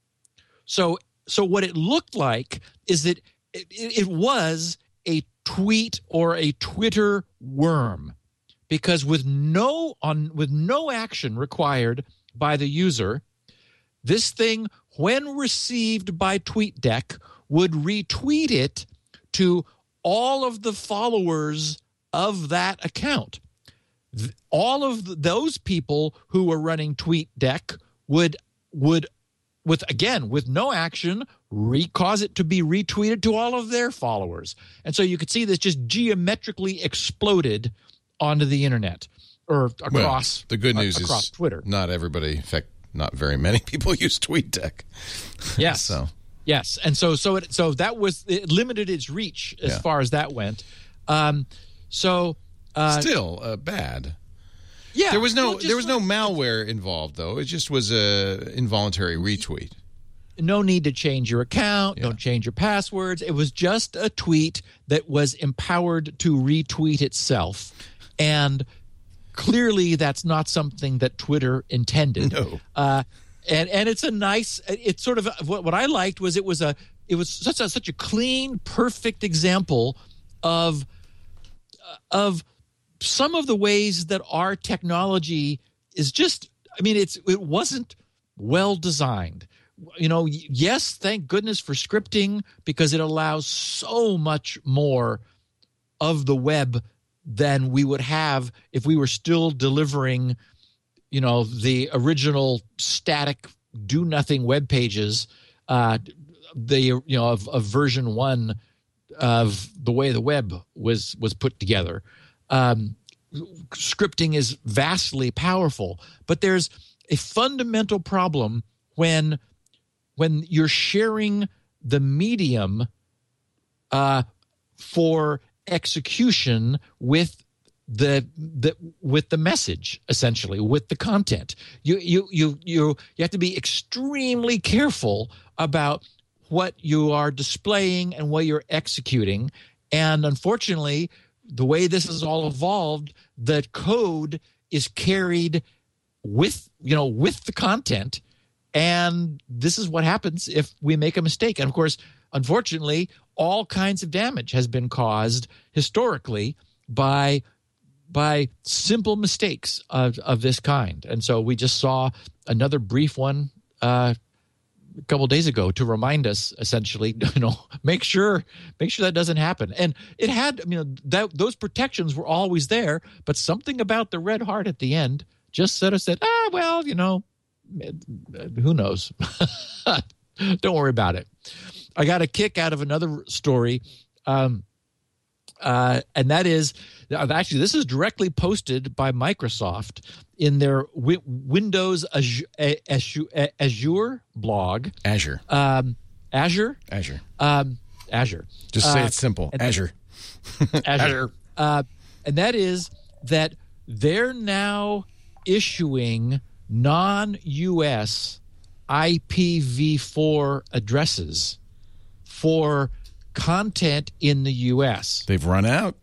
So, so what it looked like is that it, it was a tweet or a Twitter worm because with no on with no action required by the user, this thing when received by TweetDeck would retweet it to all of the followers of that account. All of those people who were running TweetDeck would would with again with no action re- cause it to be retweeted to all of their followers and so you could see this just geometrically exploded onto the internet or across well, the good news uh, across is twitter not everybody in fact not very many people use tweetdeck yes so yes and so so it so that was it limited its reach as yeah. far as that went um so Uh, Still uh, bad. yeah, There was no there was no malware involved though. It just was a involuntary retweet. no need to change your account. Don't change your passwords. It was just a tweet that was empowered to retweet itself. And clearly that's not something that Twitter intended. No. Uh, and and it's a nice it's sort of what, what I liked was it was a it was such a such a clean perfect example of of some of the ways that our technology is just i mean it's it wasn't well designed you know yes thank goodness for scripting because it allows so much more of the web than we would have if we were still delivering you know the original static do nothing web pages uh the you know of, of version 1 of the way the web was was put together. Um scripting is vastly powerful but there's a fundamental problem when when you're sharing the medium uh, for execution with the the with the message essentially with the content. You you you you you have to be extremely careful about what you are displaying and what you're executing. And unfortunately the way this has all evolved the code is carried with you know with the content. And this is what happens if we make a mistake. And of course unfortunately all kinds of damage has been caused historically by by simple mistakes of, of this kind. And so we just saw another brief one uh, a couple days ago to remind us essentially you know make sure make sure that doesn't happen. And it had you know, that those protections were always there but something about the red heart at the end just sort of said ah well you know who knows? Don't worry about it i got a kick out of another story um, uh, and that is actually this is directly posted by Microsoft in their wi- Windows Azure, Azure, Azure blog. Azure. Um, Azure, Azure. um, Azure, Just say Uh, it simple. and- Azure. Azure, Uh, and that is that they're now issuing non-US IPv4 addresses for content in the US. They've run out.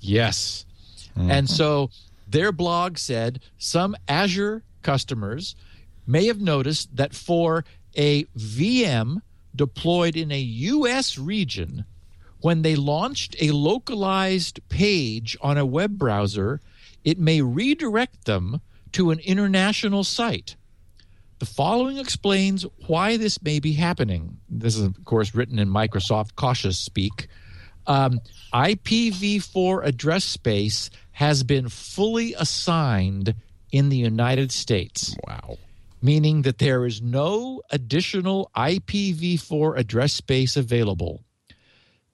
Yes. Mm. And so their blog said some Azure customers may have noticed that for a VM deployed in a US region, when they launched a localized page on a web browser, it may redirect them to an international site. The following explains why this may be happening. This is, of course, written in Microsoft cautious speak. Um, IPv4 address space has been fully assigned in the United States, Wow. meaning that there is no additional IPv4 address space available.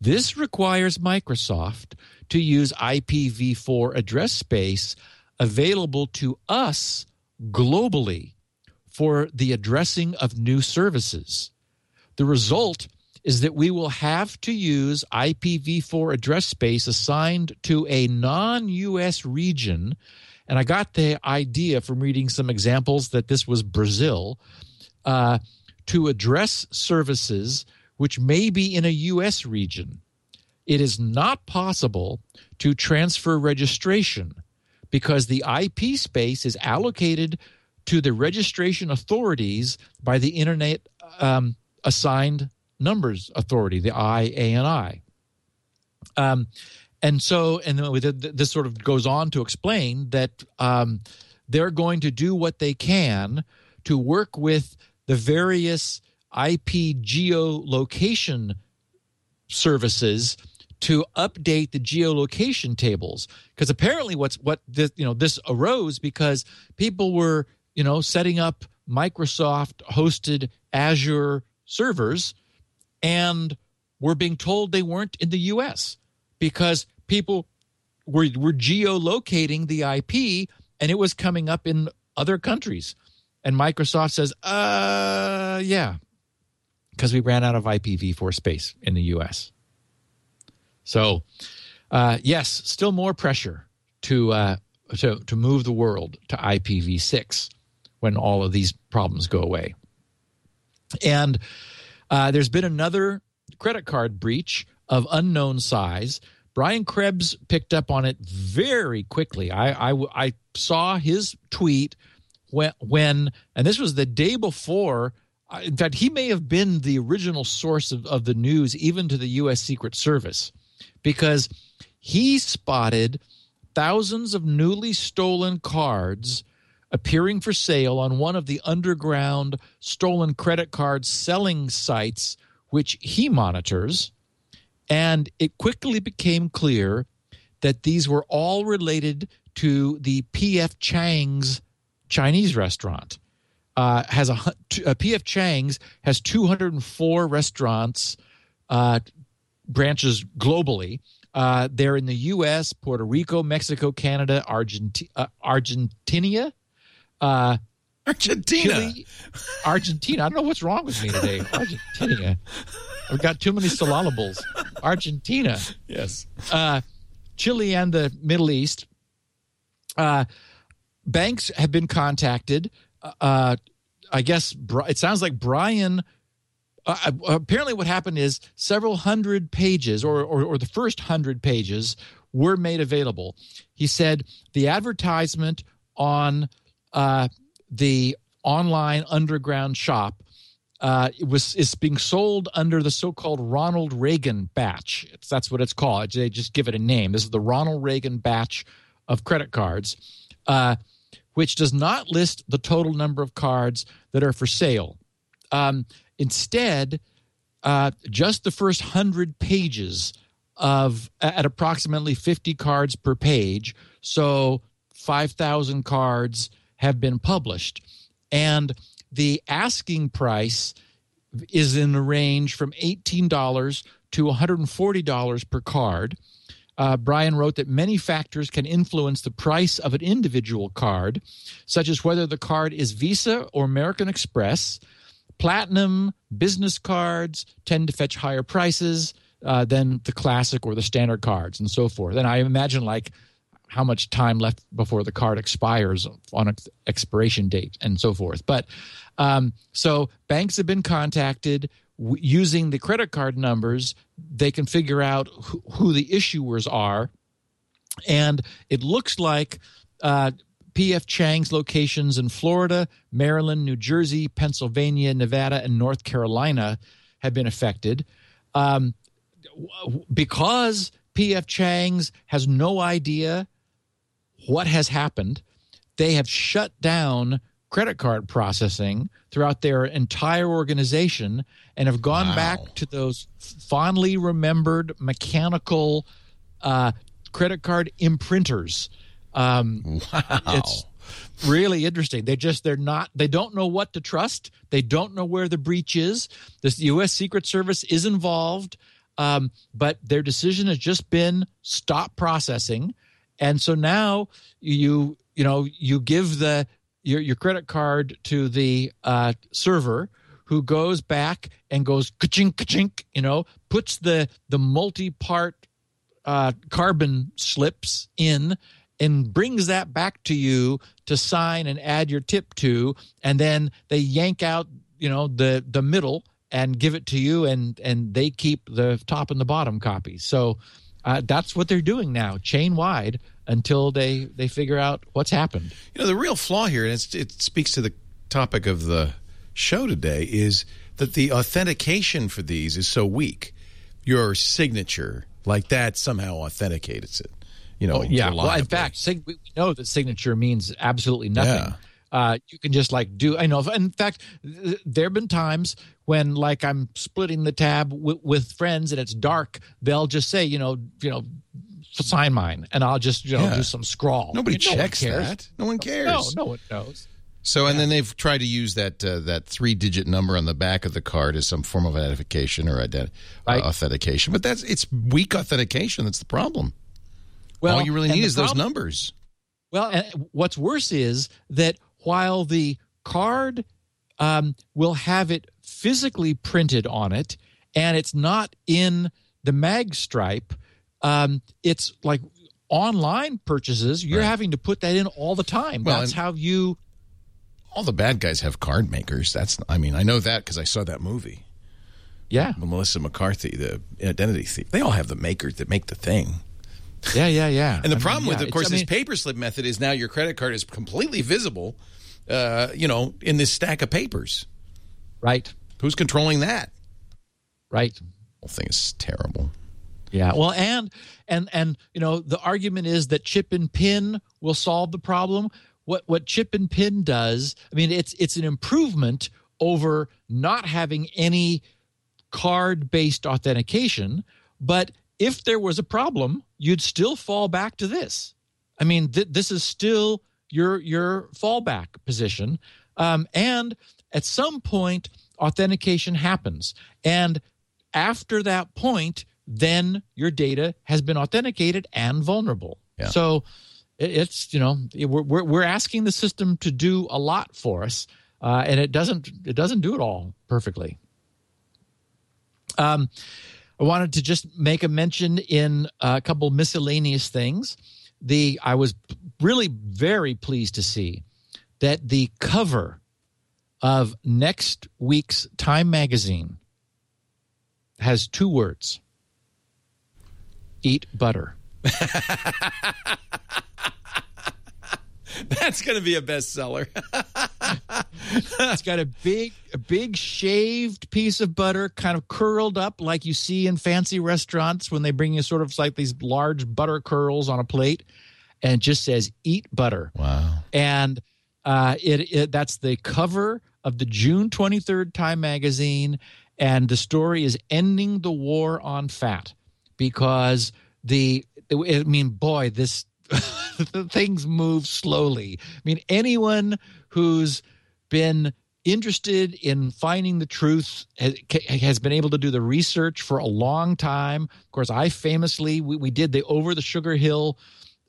This requires Microsoft to use IPv4 address space available to us globally for the addressing of new services. The result is that we will have to use IPv4 address space assigned to a non US region. And I got the idea from reading some examples that this was Brazil uh, to address services which may be in a US region. It is not possible to transfer registration because the IP space is allocated to the registration authorities by the Internet um, Assigned Numbers Authority, the IANA. Um, and so, and this sort of goes on to explain that um, they're going to do what they can to work with the various IP geolocation services to update the geolocation tables because apparently what's what this you know this arose because people were you know setting up Microsoft hosted Azure servers and were being told they weren't in the US because people were were geolocating the IP and it was coming up in other countries. And Microsoft says uh yeah because we ran out of IPv4 space in the US so Uh, yes, still more pressure to uh, to to move the world to IPv6 when all of these problems go away. And uh, there's been another credit card breach of unknown size. Brian Krebs picked up on it very quickly. I, I, I saw his tweet when, when, and this was the day before. uh, In fact, he may have been the original source of, of the news, even to the U.S. Secret Service, because he spotted thousands of newly stolen cards appearing for sale on one of the underground stolen credit card selling sites, which he monitors. And it quickly became clear that these were all related to the P.F. Chang's Chinese restaurant. Uh, has a, hu- uh, P.F. Chang's has 204 restaurants, uh, branches globally. Uh, they're in the U.S., Puerto Rico, Mexico, Canada, Argenti- uh, Argentina, uh, Argentina. Chile, Argentina. I don't know what's wrong with me today. Argentina. I've got too many syllables. Argentina, Yes. uh, Chile, and the Middle East. Uh, banks have been contacted. Uh, I guess it sounds like Brian. Uh, apparently, what happened is several hundred pages, or, or or the first hundred pages, were made available. He said the advertisement on uh, the online underground shop uh, it was is being sold under the so-called Ronald Reagan batch. It's, that's what it's called. They just give it a name. This is the Ronald Reagan batch of credit cards, uh, which does not list the total number of cards that are for sale. Um, instead, uh, just the first hundred pages of at approximately 50 cards per page. So 5,000 cards have been published. And the asking price is in the range from $18 to $140 per card. Uh, Brian wrote that many factors can influence the price of an individual card, such as whether the card is Visa or American Express. Platinum business cards tend to fetch higher prices uh, than the classic or the standard cards, and so forth. And I imagine like how much time left before the card expires on its expiration date and so forth. But um, so banks have been contacted w- using the credit card numbers. They can figure out who, who the issuers are, and it looks like. Uh, P.F. Chang's locations in Florida, Maryland, New Jersey, Pennsylvania, Nevada, and North Carolina have been affected. Um, because P.F. Chang's has no idea what has happened, they have shut down credit card processing throughout their entire organization and have gone Wow. back to those fondly remembered mechanical uh, credit card imprinters. Um, Wow. it's really interesting. They just they're not they don't know what to trust. They don't know where the breach is. The U.S. Secret Service is involved, um, but their decision has just been stop processing, and so now you you know you give the your your credit card to the uh, server who goes back and goes ka-chink ka-chink, you know, puts the the multi-part uh, carbon slips in and brings that back to you to sign and add your tip to. And then they yank out you know the the middle and give it to you and and they keep the top and the bottom copies so uh, that's what they're doing now chain wide until they they figure out what's happened You know, the real flaw here, and it's, it speaks to the topic of the show today, is that the authentication for these is so weak. Your signature, like that, somehow authenticates it. You know, Oh, yeah. Well, in fact, sig- we know that signature means absolutely nothing. Yeah. Uh, you can just like do. I know. In fact, there have been times when, like, I'm splitting the tab w- with friends and it's dark. They'll just say, you know, you know, sign mine, and I'll just you know Yeah. do some scrawl. nobody No one checks cares. that. No one cares. No, no one knows. So, and then they've tried to use that uh, that three digit number on the back of the card as some form of identification or ident- uh, authentication, but that's it's weak authentication. That's the problem. Well, All you really need the is those numbers. Well, and what's worse is that while the card um, will have it physically printed on it, and it's not in the mag stripe, um, it's like online purchases. You're Right. having to put that in all the time. Well, That's how you. All the bad guys have card makers. That's I mean I know that because I saw that movie. Yeah, Melissa McCarthy, the identity thief. They all have the makers that make the thing. yeah, yeah, yeah. And the I mean, problem with, yeah, of course, I this paper slip method is now your credit card is completely visible. Uh, you know, in this stack of papers. right, Who's controlling that? right. whole thing is terrible. Yeah. Well, and and and you know the argument is that chip and pin will solve the problem. What what chip and pin does, I mean, it's it's an improvement over not having any card based authentication. But if there was a problem, you'd still fall back to this. I mean, th- this is still your your fallback position, um, and at some point, authentication happens, and after that point, then your data has been authenticated and vulnerable. Yeah. So it's you know we're we're, we're asking the system to do a lot for us, uh, and it doesn't it doesn't do it all perfectly. Um, I wanted to just make a mention in a couple miscellaneous things. The I was really very pleased to see that the cover of next week's Time magazine has two words. Eat butter. That's going to be a bestseller. It's got a big, a big shaved piece of butter, kind of curled up, like you see in fancy restaurants when they bring you sort of like these large butter curls on a plate, and it just says "Eat butter." wow. and uh, it, it that's the cover of the June 23rd Time magazine, and the story is ending the war on fat because the I mean, boy, this things move slowly. I mean, anyone who's been interested in finding the truth has, been able to do the research for a long time. Of course, I famously we, we did the Over the Sugar Hill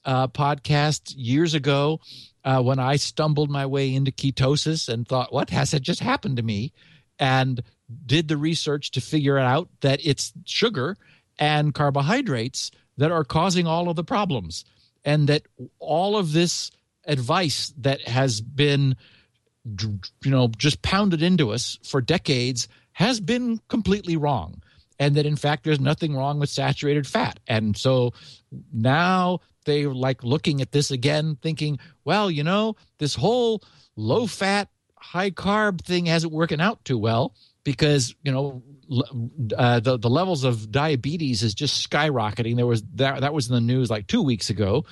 uh, podcast years ago uh, when I stumbled my way into ketosis and thought, what has it just happened to me? And did the research to figure out that it's sugar and carbohydrates that are causing all of the problems. And that all of this advice that has been, you know, just pounded into us for decades has been completely wrong. And that in fact, there's nothing wrong with saturated fat. And so now they're like looking at this again, thinking, well, you know, this whole low fat, high carb thing hasn't working out too well because, you know, uh, the, the levels of diabetes is just skyrocketing. There was that, that was in the news like two weeks ago.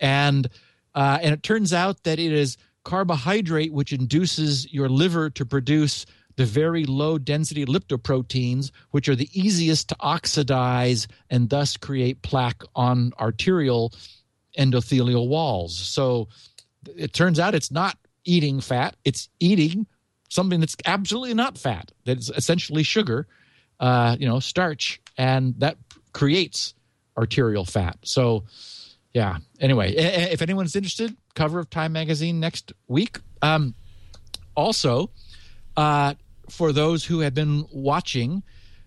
And, uh, and it turns out that it is carbohydrate which induces your liver to produce the very low density lipoproteins, which are the easiest to oxidize and thus create plaque on arterial endothelial walls. So it turns out it's not eating fat, it's eating something that's absolutely not fat, that's essentially sugar, uh, you know, starch, and that creates arterial fat. So, yeah. Anyway, if anyone's interested, cover of Time magazine next week. Um, also, uh, for those who have been watching,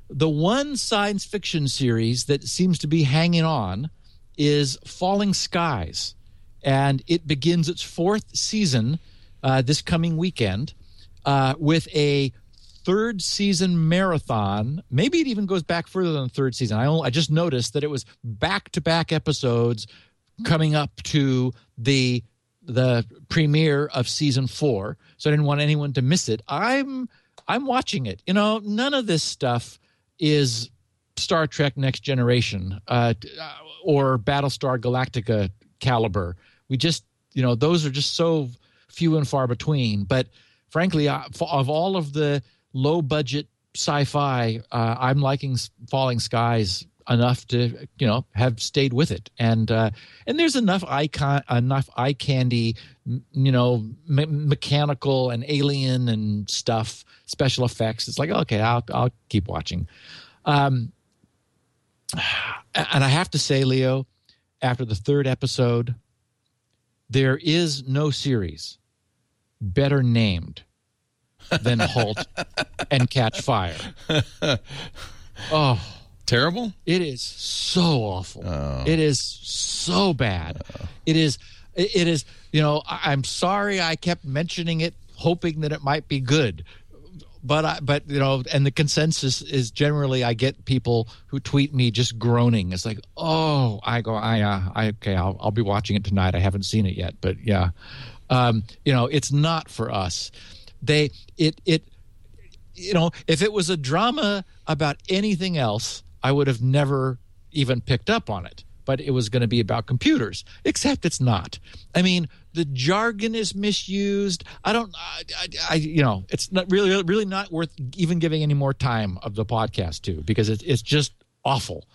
the one science fiction series that seems to be hanging on is Falling Skies, and it begins its fourth season uh, this coming weekend uh, with a third season marathon. Maybe it even goes back further than the third season. I only, I just noticed that it was back to back episodes coming up to the the premiere of season four, so I didn't want anyone to miss it. I'm I'm watching it. You know, none of this stuff is Star Trek Next Generation uh, or Battlestar Galactica caliber. We just, you know, those are just so few and far between. But frankly, f- of all of the low budget sci-fi, uh, I'm liking Falling Skies enough to you know have stayed with it. And uh and there's enough icon enough eye candy you know me- mechanical and alien and stuff special effects. It's like okay i'll i'll keep watching. Um and i have to say leo after the third episode there is no series better named than halt and catch fire. Oh Terrible? It is so awful. It is so bad. It is. It is. You know, I'm sorry I kept mentioning it, hoping that it might be good. But I, but you know, and the consensus is generally I get people who tweet me just groaning. It's like, oh, I go, I, uh, I okay, I'll, I'll be watching it tonight. I haven't seen it yet, but yeah, um, you know, it's not for us. They, it, it, you know, if it was a drama about anything else, I would have never even picked up on it. But it was going to be about computers, except it's not. I mean, the jargon is misused. I don't, I, I, I you know, it's not really, really not worth even giving any more time of the podcast to because it's it's just awful.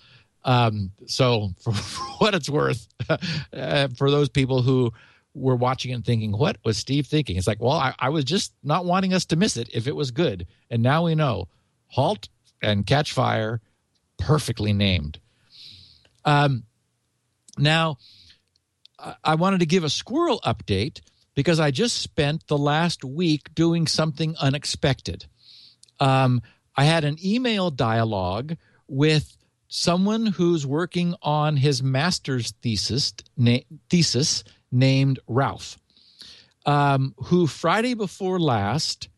Um, so for, for what it's worth, uh, for those people who were watching and thinking, what was Steve thinking? It's like, well, I, I was just not wanting us to miss it if it was good. And now we know halt and catch fire, perfectly named. Um, now, I- wanted to give a SQRL update because I just spent the last week doing something unexpected. Um, I had an email dialogue with someone who's working on his master's thesis, na- thesis named Ralph, um, who Friday before last,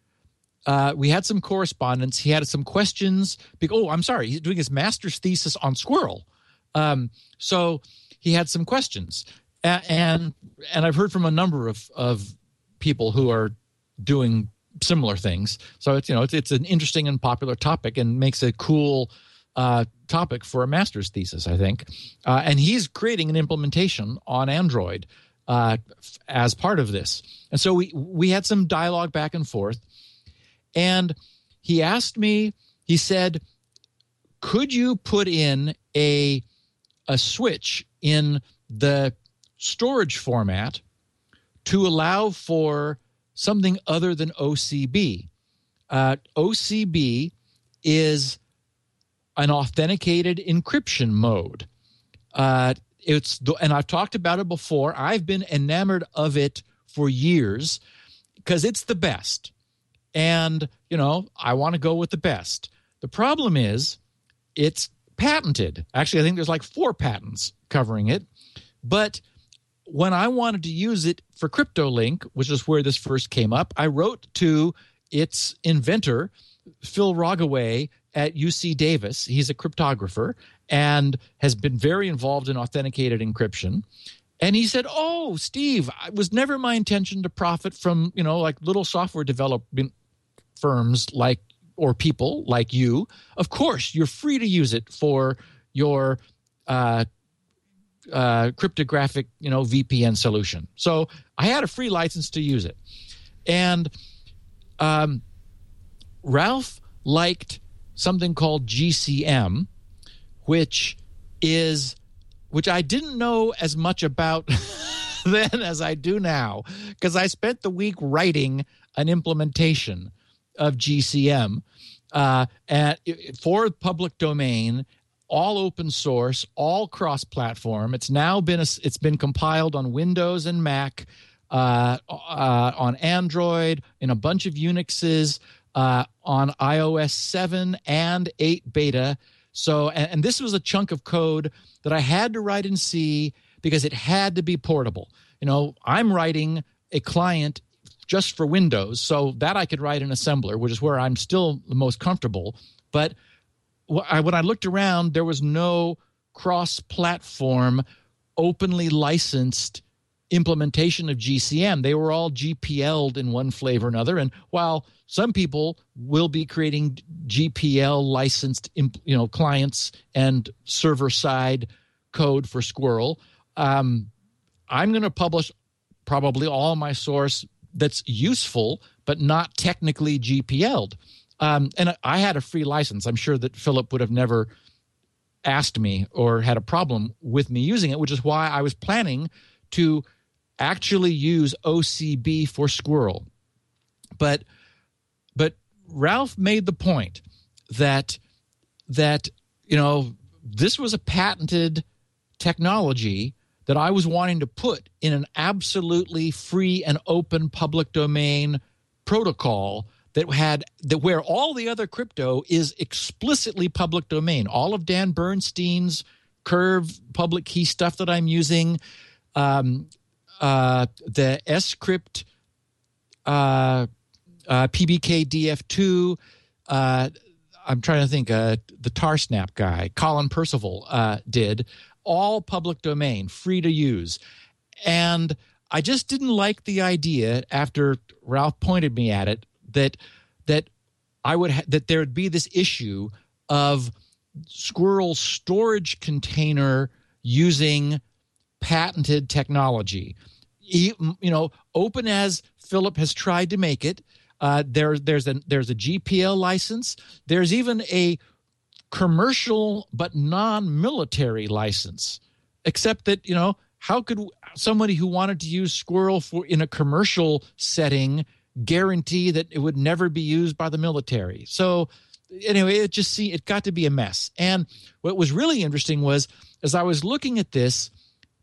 uh, we had some correspondence. He had some questions. Oh, I'm sorry. He's doing his master's thesis on SQRL. Um, so he had some questions. And and I've heard from a number of, of people who are doing similar things. So it's you know it's, it's an interesting and popular topic and makes a cool uh, topic for a master's thesis, I think. Uh, and he's creating an implementation on Android uh, f- as part of this. And so we we had some dialogue back and forth, and he asked me. He said, "Could you put in a a switch in the storage format to allow for something other than OCB?" Uh, OCB is an authenticated encryption mode. Uh, it's and I've talked about it before. I've been enamored of it for years because it's the best, and you know I want to go with the best. The problem is it's patented. Actually, I think there's like four patents covering it, but when I wanted to use it for CryptoLink, which is where this first came up, I wrote to its inventor, Phil Rogaway at UC Davis. He's a cryptographer and has been very involved in authenticated encryption. And he said, "Oh, Steve, it was never my intention to profit from, you know, like little software development firms like or people like you. Of course, you're free to use it for your uh, uh, cryptographic, you know, VPN solution. So I had a free license to use it, and um, Ralph liked something called GCM, which is which I didn't know as much about then as I do now because I spent the week writing an implementation of GCM uh, at, for public domain all open source, all cross-platform. It's now been a, it's been compiled on Windows and Mac, uh, uh, on Android, in a bunch of Unixes, uh, on iOS seven and eight beta. So, and, and this was a chunk of code that I had to write in C because it had to be portable. You know, I'm writing a client just for Windows, so that I could write in assembler, which is where I'm still the most comfortable. But when I looked around, there was no cross platform, openly licensed implementation of GCM. They were all GPL'd in one flavor or another. And while some people will be creating GPL licensed you know, clients and server side code for SQRL, um, I'm going to publish probably all my source that's useful, but not technically GPL'd. Um, and I had a free license. I'm sure that Philip would have never asked me or had a problem with me using it, which is why I was planning to actually use OCB for SQRL. But but Ralph made the point that that you know this was a patented technology that I was wanting to put in an absolutely free and open public domain protocol that had that where all the other crypto is explicitly public domain. All of Dan Bernstein's Curve public key stuff that I'm using, um, uh, the Scrypt uh, uh, PBKDF2. Uh, I'm trying to think. Uh, the Tarsnap guy, Colin Percival, uh, did all public domain, free to use, and I just didn't like the idea after Ralph pointed me at it that that I would ha- that there would be this issue of SQRL storage container using patented technology. You know, open as Philip has tried to make it. Uh, there, there's a there's a GPL license. There's even a commercial but non-military license. Except that you know, how could somebody who wanted to use SQRL for in a commercial setting guarantee that it would never be used by the military? So anyway, it just see it got to be a mess. And what was really interesting was as I was looking at this,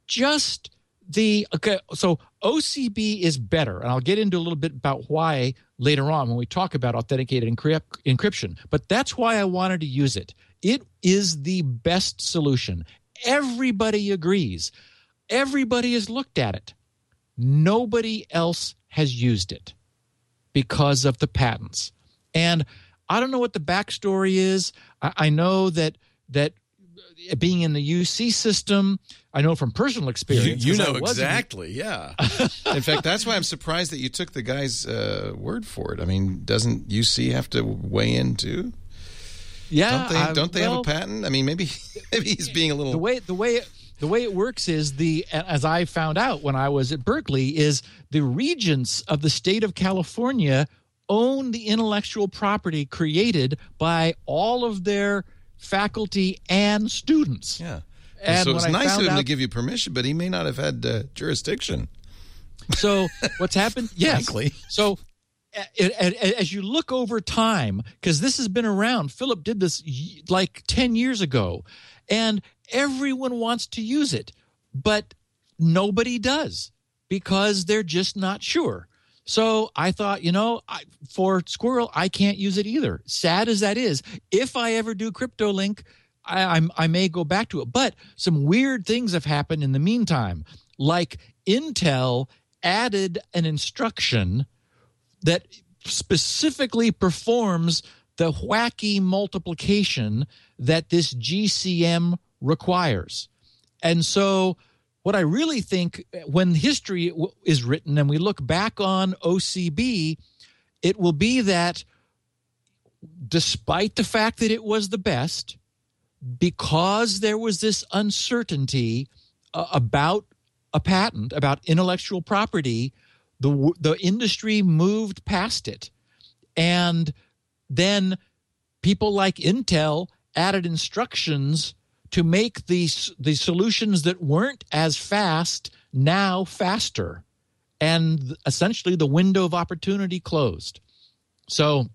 just the okay, so OCB is better, and I'll get into a little bit about why later on when we talk about authenticated encrypt, encryption. But that's why I wanted to use it. It is the best solution. Everybody agrees. Everybody has looked at it. Nobody else has used it because of the patents. And I don't know what the backstory is. I, I know that that being in the UC system, I know from personal experience. You, you know exactly, yeah. in fact, that's why I'm surprised that you took the guy's uh, word for it. I mean, doesn't UC have to weigh in too? Yeah, don't they, uh, don't they well, have a patent? I mean, maybe maybe he's being a little the way the way. It, the way it works is the as I found out when I was at Berkeley is the regents of the state of California own the intellectual property created by all of their faculty and students. Yeah. And so it's nice of him out, to give you permission, but he may not have had uh, jurisdiction. So what's happened? yes. Frankly. So as you look over time, because this has been around, Philip did this like 10 years ago, and everyone wants to use it, but nobody does because they're just not sure. So I thought, you know, I, for SQRL, I can't use it either. Sad as that is, if I ever do CryptoLink, I, I'm, I may go back to it. But some weird things have happened in the meantime, like Intel added an instruction that specifically performs the wacky multiplication that this GCM requires. And so what I really think when history is written and we look back on OCB, it will be that despite the fact that it was the best, because there was this uncertainty uh, about a patent, about intellectual property, the the industry moved past it, and then people like Intel added instructions to make these the solutions that weren't as fast now faster. And essentially the window of opportunity closed. So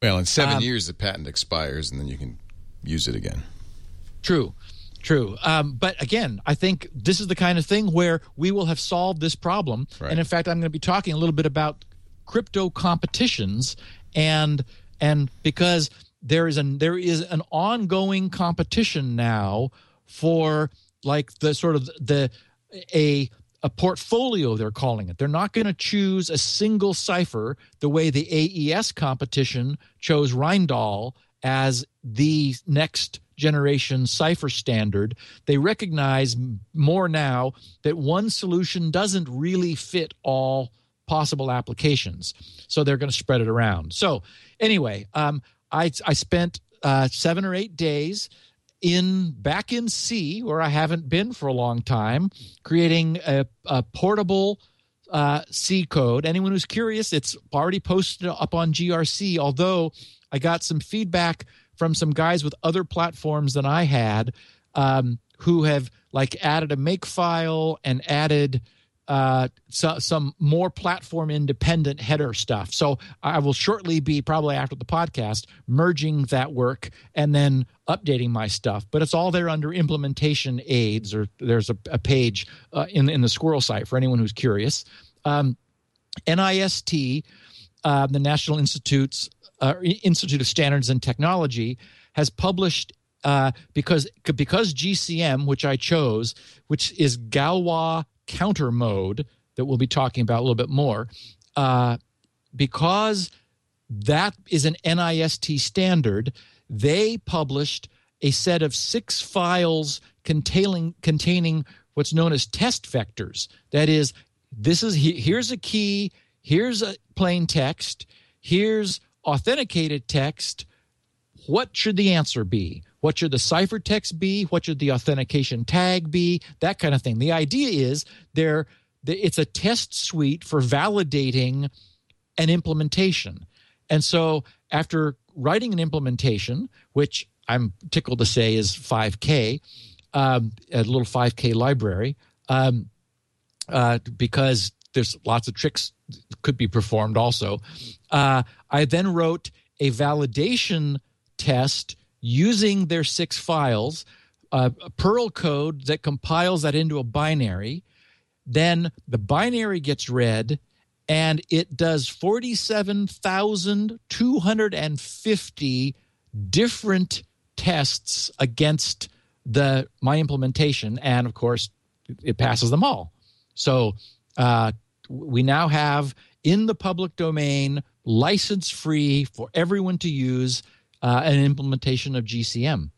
well in seven um, years the patent expires and then you can use it again. True. True. Um, but again i think this is the kind of thing where we will have solved this problem. Right. and in fact i'm going to be talking a little bit about crypto competitions and and because there is an there is an ongoing competition now for like the sort of the a a portfolio they're calling it. They're not going to choose a single cipher the way the AES competition chose Rijndael as the next generation cipher standard. They recognize more now that one solution doesn't really fit all possible applications. So they're going to spread it around. So anyway, um, I, I spent uh, seven or eight days in back in C, where I haven't been for a long time, creating a, a portable uh, C code. Anyone who's curious, it's already posted up on GRC. Although I got some feedback from some guys with other platforms than I had, um, who have like added a make file and added uh, so, some more platform independent header stuff. So I will shortly be probably after the podcast merging that work and then updating my stuff. But it's all there under implementation aids, or there's a, a page uh, in in the SQRL site for anyone who's curious. Um, NIST uh, the National Institutes uh, Institute of Standards and Technology has published uh, because because GCM, which I chose, which is Galois counter mode that we'll be talking about a little bit more, uh, because that is an NIST standard. They published a set of six files containing containing what's known as test vectors. That is, this is here's a key, here's a plain text, here's authenticated text. What should the answer be? What should the ciphertext be? What should the authentication tag be? That kind of thing. The idea is there it's a test suite for validating an implementation. And so after writing an implementation, which I'm tickled to say is 5K, um, a little 5K library, um, uh, because there's lots of tricks could be performed also. Uh, I then wrote a validation test using their six files, uh, a Perl code that compiles that into a binary. Then the binary gets read and it does 47,250 different tests against the my implementation and of course it passes them all so uh, we now have in the public domain license free for everyone to use uh, an implementation of GCM.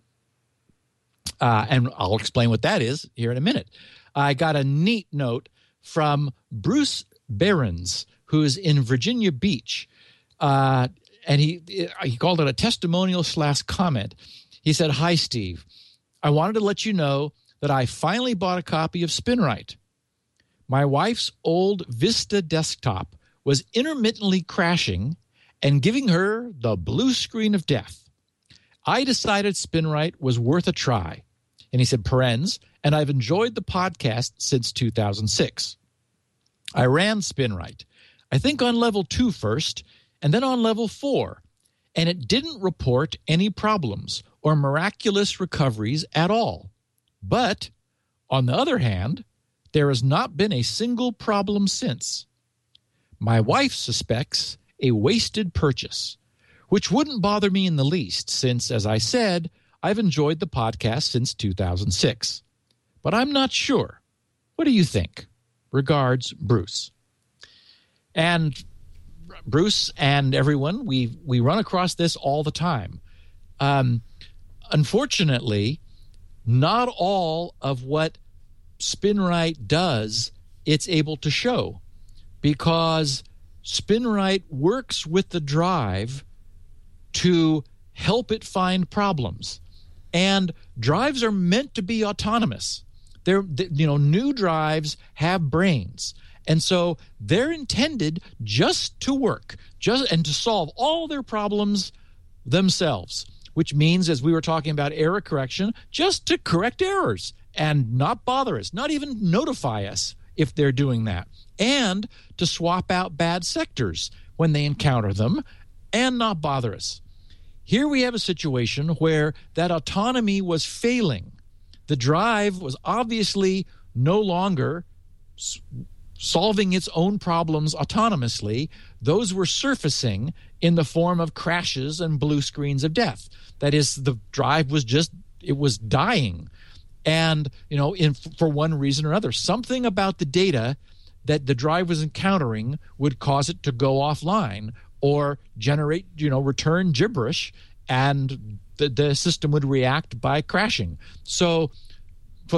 Uh, and I'll explain what that is here in a minute. I got a neat note from Bruce Behrens, who's in Virginia Beach. Uh, and he, he called it a testimonial slash comment. He said, Hi, Steve. I wanted to let you know that I finally bought a copy of SpinRite. My wife's old Vista desktop was intermittently crashing and giving her the blue screen of death. I decided SpinRite was worth a try. And he said, parens, and I've enjoyed the podcast since 2006. I ran SpinRite, I think on level two first, and then on level four, and it didn't report any problems or miraculous recoveries at all. But on the other hand, there has not been a single problem since. My wife suspects a wasted purchase, which wouldn't bother me in the least, since, as I said, I've enjoyed the podcast since 2006. But I'm not sure. What do you think? Regards, Bruce. And Bruce and everyone, we we run across this all the time. Um, unfortunately, not all of what SpinRite does, it's able to show because SpinRite works with the drive to help it find problems. And drives are meant to be autonomous. They're, you know, new drives have brains. And so they're intended just to work, just and to solve all their problems themselves, which means as we were talking about error correction, just to correct errors and not bother us, not even notify us if they're doing that and to swap out bad sectors when they encounter them and not bother us. Here we have a situation where that autonomy was failing. The drive was obviously no longer solving its own problems autonomously. Those were surfacing in the form of crashes and blue screens of death. That is, the drive was just, it was dying. And, you know, in, for one reason or another, something about the data that the drive was encountering would cause it to go offline or generate, you know, return gibberish and the, the system would react by crashing. So,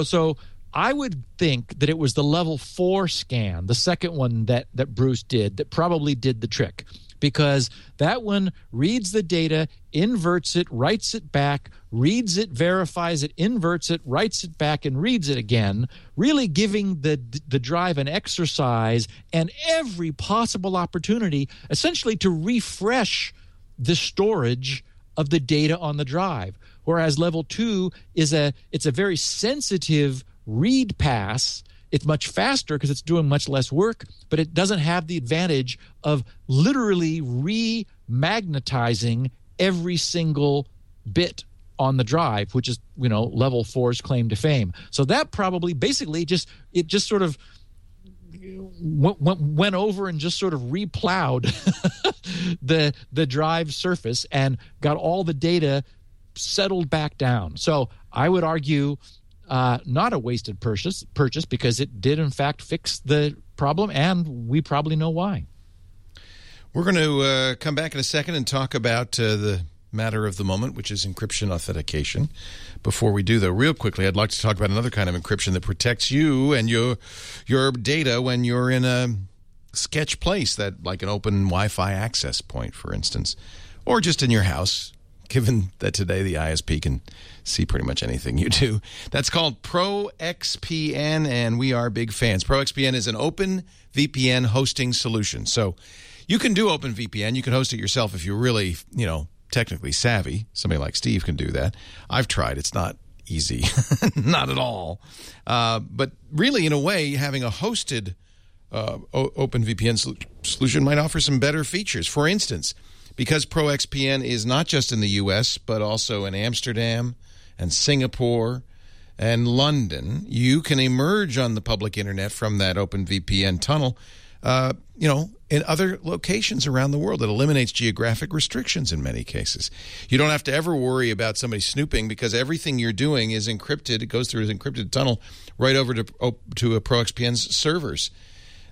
so I would think that it was the level four scan, the second one that, that Bruce did, that probably did the trick because that one reads the data, inverts it, writes it back, reads it, verifies it, inverts it, writes it back, and reads it again, really giving the, the drive an exercise and every possible opportunity essentially to refresh the storage of the data on the drive. Whereas level two is a it's a very sensitive read pass it's much faster because it's doing much less work, but it doesn't have the advantage of literally remagnetizing every single bit on the drive, which is, you know, level four's claim to fame. So that probably basically just it just sort of went, went over and just sort of replowed the the drive surface and got all the data settled back down. So I would argue uh, not a wasted purchase purchase because it did in fact fix the problem, and we probably know why. We're going to uh, come back in a second and talk about uh, the matter of the moment, which is encryption authentication. Before we do, though, real quickly, I'd like to talk about another kind of encryption that protects you and your your data when you're in a sketch place, that like an open Wi-Fi access point, for instance, or just in your house. Given that today the ISP can see pretty much anything you do, that's called ProXPN, and we are big fans. ProXPN is an open VPN hosting solution, so you can do OpenVPN. You can host it yourself if you're really, you know, technically savvy. Somebody like Steve can do that. I've tried. It's not easy, not at all. Uh, but really, in a way, having a hosted uh, OpenVPN sol- solution might offer some better features. For instance, because ProXPN is not just in the U.S., but also in Amsterdam and Singapore and London, you can emerge on the public internet from that OpenVPN tunnel uh, you know, in other locations around the world. It eliminates geographic restrictions in many cases. You don't have to ever worry about somebody snooping because everything you're doing is encrypted. It goes through an encrypted tunnel right over to to a ProXPN's servers.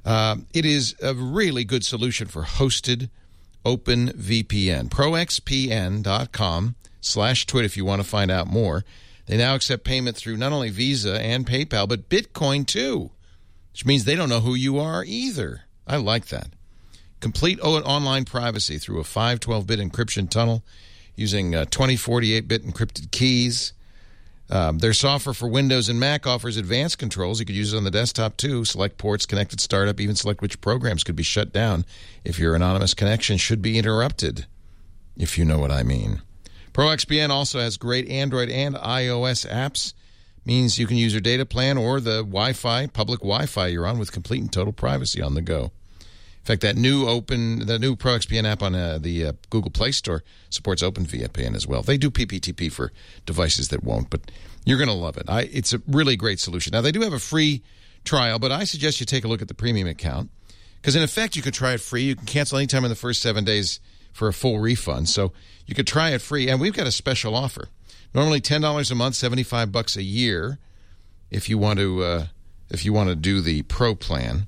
Uh, it is a really good solution for hosted open VPN. ProXPN.com slash twit if you want to find out more. They now accept payment through not only Visa and PayPal, but Bitcoin too which means they don't know who you are either. I like that. Complete online privacy through a 512 bit encryption tunnel using uh, 2048 bit encrypted keys. Um, their software for Windows and Mac offers advanced controls. You could use it on the desktop too. Select ports, connected startup, even select which programs could be shut down if your anonymous connection should be interrupted, if you know what I mean. ProXPN also has great Android and iOS apps means you can use your data plan or the Wi-Fi, public Wi-Fi you're on with complete and total privacy on the go. In fact, that new open, the new ProXPN app on uh, the uh, Google Play Store supports OpenVPN as well. They do PPTP for devices that won't, but you're going to love it. I, it's a really great solution. Now they do have a free trial, but I suggest you take a look at the premium account because in effect you could try it free. You can cancel anytime in the first seven days for a full refund. So you could try it free, and we've got a special offer. Normally ten dollars a month, seventy five bucks a year. If you want to, uh, if you want to do the pro plan,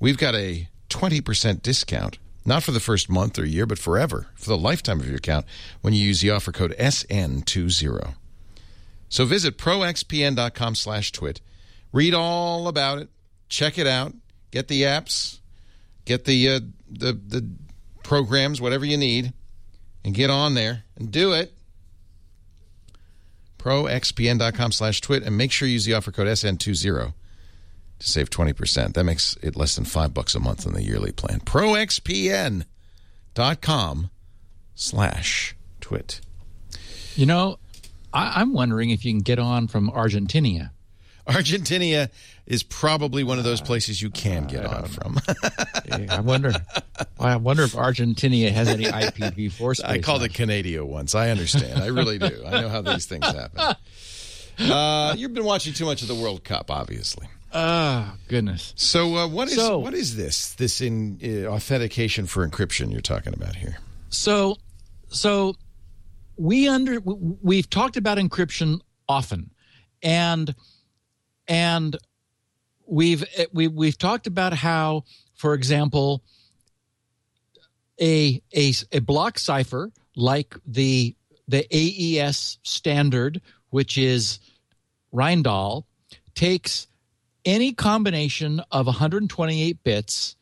we've got a twenty percent discount. Not for the first month or year, but forever, for the lifetime of your account when you use the offer code SN20. So visit proxpn.com slash twit. Read all about it. Check it out. Get the apps. Get the, uh, the, the programs, whatever you need, and get on there and do it proxpn.com slash twit, and make sure you use the offer code SN20 to save 20%. That makes it less than five bucks a month on the yearly plan. proxpn.com slash twit. You know, I, am wondering if you can get on from Argentina. Argentina is probably one of those places you can get on from. I wonder. I wonder if Argentina has any IPv4 space. I called it Canada once. I understand. I really do. I know how these things happen. Uh, you've been watching too much of the World Cup, obviously. Oh goodness! So uh, what is so, what is this this in uh, authentication for encryption you're talking about here? So, so we under we've talked about encryption often, and and we've we, we've talked about how, for example, a a a block cipher like the the AES standard, which is Rijndael, takes any combination of 128 bits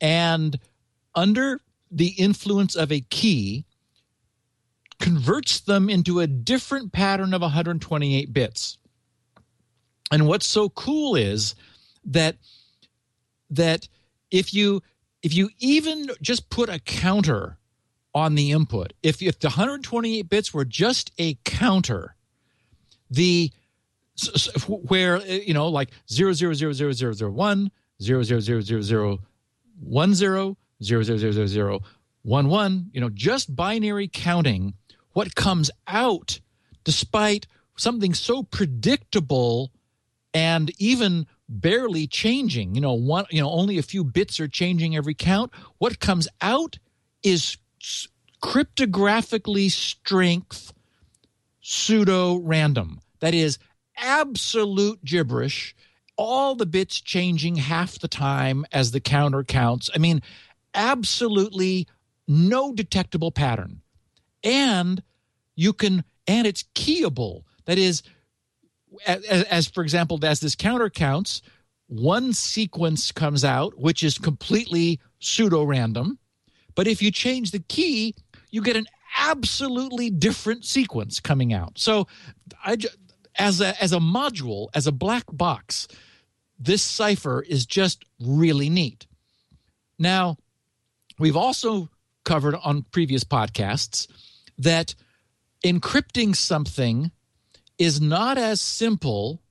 and under the influence of a key converts them into a different pattern of 128 bits. And what's so cool is that that if you if you even just put a counter on the input, if if the 128 bits were just a counter, the where you know like zero zero zero zero zero zero one zero zero zero zero zero one zero zero zero zero zero zero one one you know just binary counting what comes out despite something so predictable and even barely changing. You know, one, you know, only a few bits are changing every count. What comes out is cryptographically strength pseudo random. That is absolute gibberish. All the bits changing half the time as the counter counts. I mean, absolutely no detectable pattern. And you can, and it's keyable. That is, as, as, for example, as this counter counts, one sequence comes out, which is completely pseudo random. But if you change the key, you get an absolutely different sequence coming out. So, I, as a as a module, as a black box, this cipher is just really neat. Now, we've also covered on previous podcasts that encrypting something is not as simple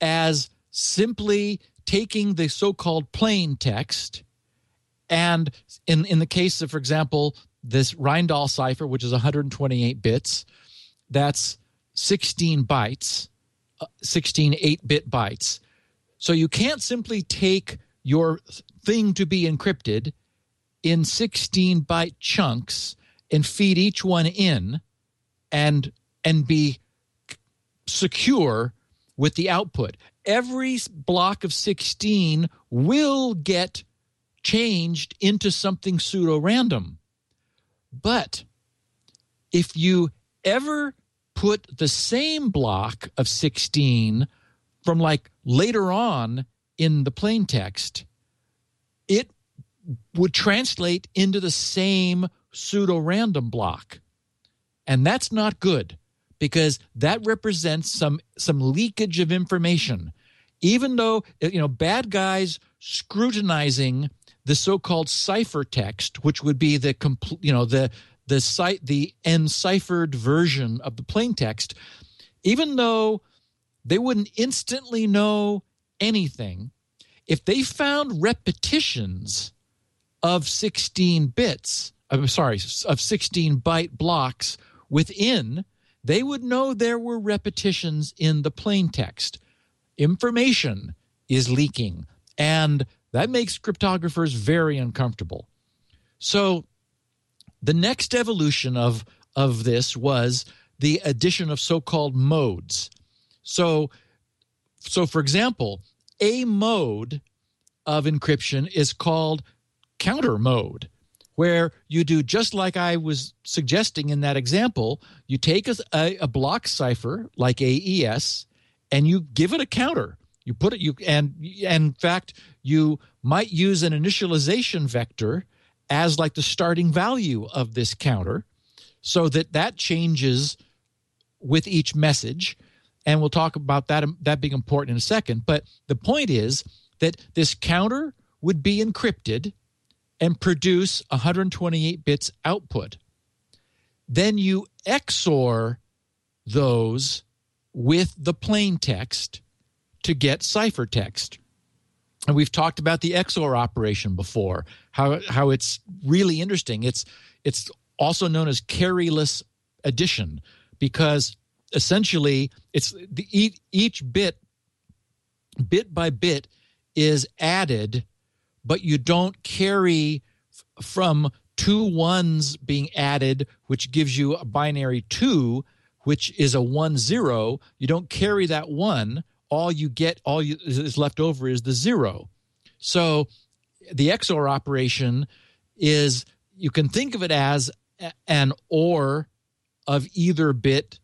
as simply taking the so-called plain text and in in the case of for example this Rijndael cipher which is 128 bits that's 16 bytes uh, 16 8-bit bytes. So you can't simply take your thing to be encrypted in 16 byte chunks and feed each one in and and be secure with the output. Every block of 16 will get changed into something pseudo random. But if you ever put the same block of 16 from like later on in the plain text, it would translate into the same pseudo random block. And that's not good because that represents some some leakage of information. Even though you know bad guys scrutinizing the so-called ciphertext which would be the complete you know the the site the enciphered version of the plain text even though they wouldn't instantly know anything if they found repetitions of 16 bits I'm sorry of 16 byte blocks within they would know there were repetitions in the plain text. Information is leaking, and that makes cryptographers very uncomfortable. So, the next evolution of, of this was the addition of so called modes. So, so, for example, a mode of encryption is called counter mode where you do just like I was suggesting in that example. You take a, a, block cipher like AES and you give it a counter. You put it you and, and in fact you might use an initialization vector as like the starting value of this counter, so that that changes with each message. And we'll talk about that that being important in a second. But the point is that this counter would be encrypted and produce 128 bits output. Then you XOR those with the plain text to get ciphertext. And we've talked about the XOR operation before, how how it's really interesting. It's it's also known as carryless addition because essentially it's the each bit bit by bit is added but you don't carry from two ones being added, which gives you a binary two, which is a one zero. You don't carry that one. All you get, all you, is left over is the zero. So the XOR operation is you can think of it as an OR of either bit,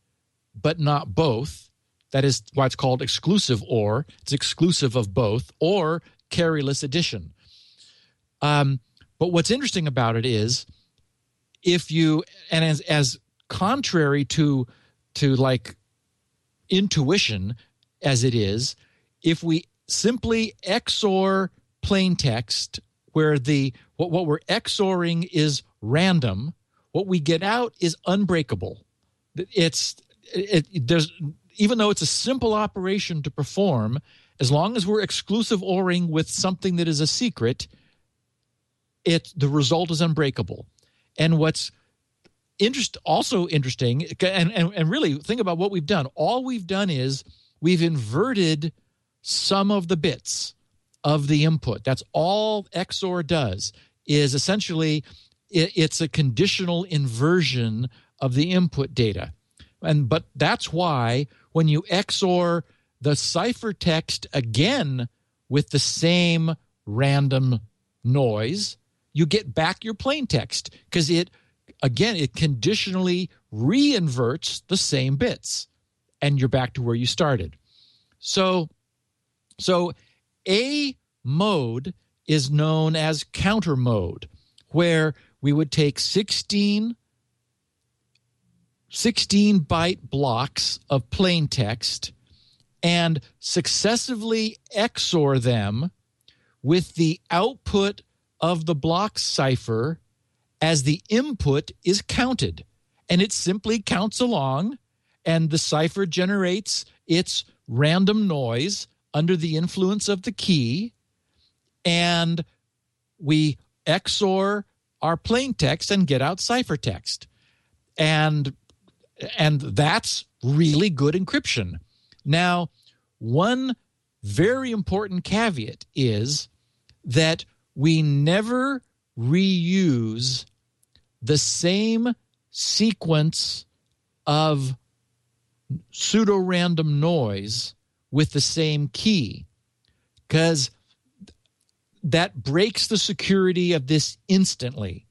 but not both. That is why it's called exclusive OR. It's exclusive of both, or carryless addition. Um, but what's interesting about it is if you and as as contrary to to like intuition as it is, if we simply XOR plain text where the what, what we're XORing is random, what we get out is unbreakable. It's it, it, there's even though it's a simple operation to perform, as long as we're exclusive ORing with something that is a secret, it the result is unbreakable. And what's interest also interesting and, and and really think about what we've done. All we've done is we've inverted some of the bits of the input. That's all XOR does is essentially it, it's a conditional inversion of the input data. And but that's why when you XOR the ciphertext again with the same random noise, you get back your plain text because it again it conditionally reinverts the same bits and you're back to where you started. So so a mode is known as counter mode where we would take 16 16 byte blocks of plain text and successively XOR them with the output of the block cipher as the input is counted. And it simply counts along, and the cipher generates its random noise under the influence of the key. And we XOR our plain text and get out ciphertext. And and that's really good encryption. Now, one very important caveat is that we never reuse the same sequence of pseudo random noise with the same key because that breaks the security of this instantly.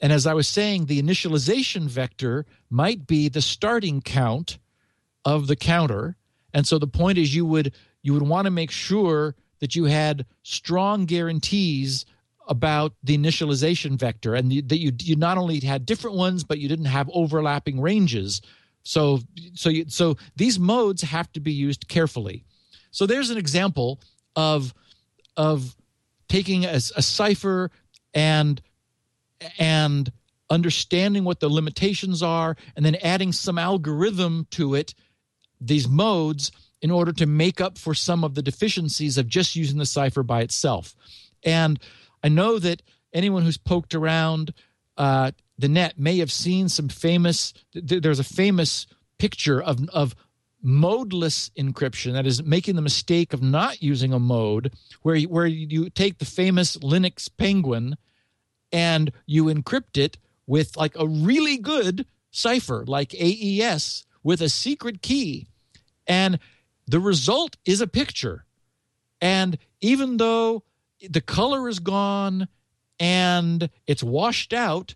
And as I was saying, the initialization vector might be the starting count of the counter. And so the point is you would you would want to make sure that you had strong guarantees about the initialization vector and that you you not only had different ones but you didn't have overlapping ranges. So so you, so these modes have to be used carefully. So there's an example of of taking a, a cipher and and understanding what the limitations are and then adding some algorithm to it these modes in order to make up for some of the deficiencies of just using the cipher by itself and i know that anyone who's poked around uh, the net may have seen some famous th- there's a famous picture of, of modeless encryption that is making the mistake of not using a mode where you, where you take the famous linux penguin and you encrypt it with like a really good cipher like AES with a secret key. And the result is a picture. And even though the color is gone and it's washed out,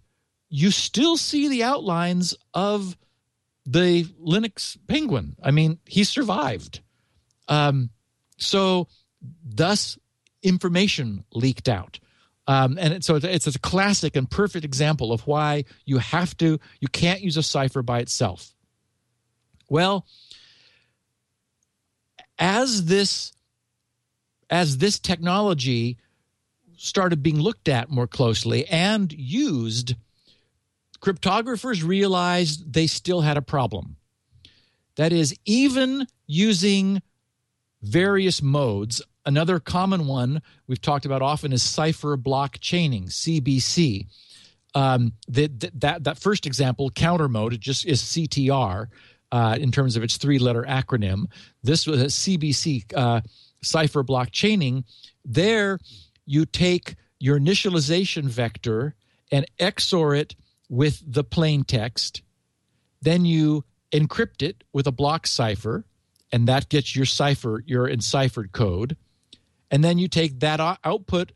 you still see the outlines of the Linux penguin. I mean, he survived. Um, so, thus, information leaked out. Um, and so it's a classic and perfect example of why you have to, you can't use a cipher by itself. Well, as this, as this technology started being looked at more closely and used, cryptographers realized they still had a problem. That is, even using various modes Another common one we've talked about often is cipher block chaining, CBC. Um, that, that, that first example, counter mode, it just is CTR uh, in terms of its three letter acronym. This was a CBC, uh, cipher block chaining. There, you take your initialization vector and XOR it with the plain text. Then you encrypt it with a block cipher, and that gets your cipher, your enciphered code. And then you take that output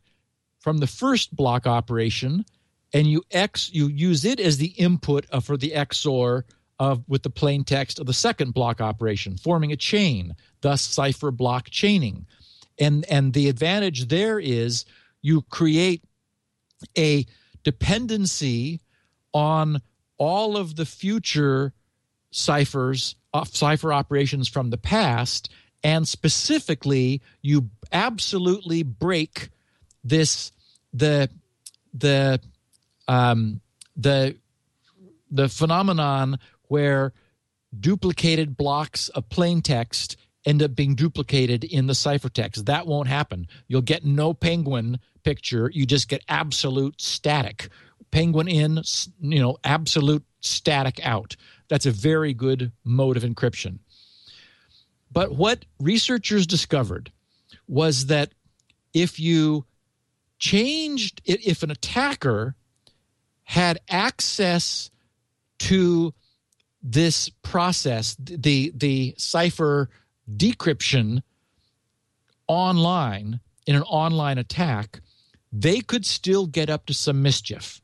from the first block operation and you x you use it as the input for the XOR of with the plain text of the second block operation, forming a chain, thus cipher block chaining. And and the advantage there is you create a dependency on all of the future ciphers, uh, cipher operations from the past, and specifically you absolutely break this the the um, the the phenomenon where duplicated blocks of plain text end up being duplicated in the ciphertext. That won't happen. You'll get no penguin picture. You just get absolute static. Penguin in, you know, absolute static out. That's a very good mode of encryption. But what researchers discovered was that if you changed if an attacker had access to this process the the cipher decryption online in an online attack they could still get up to some mischief.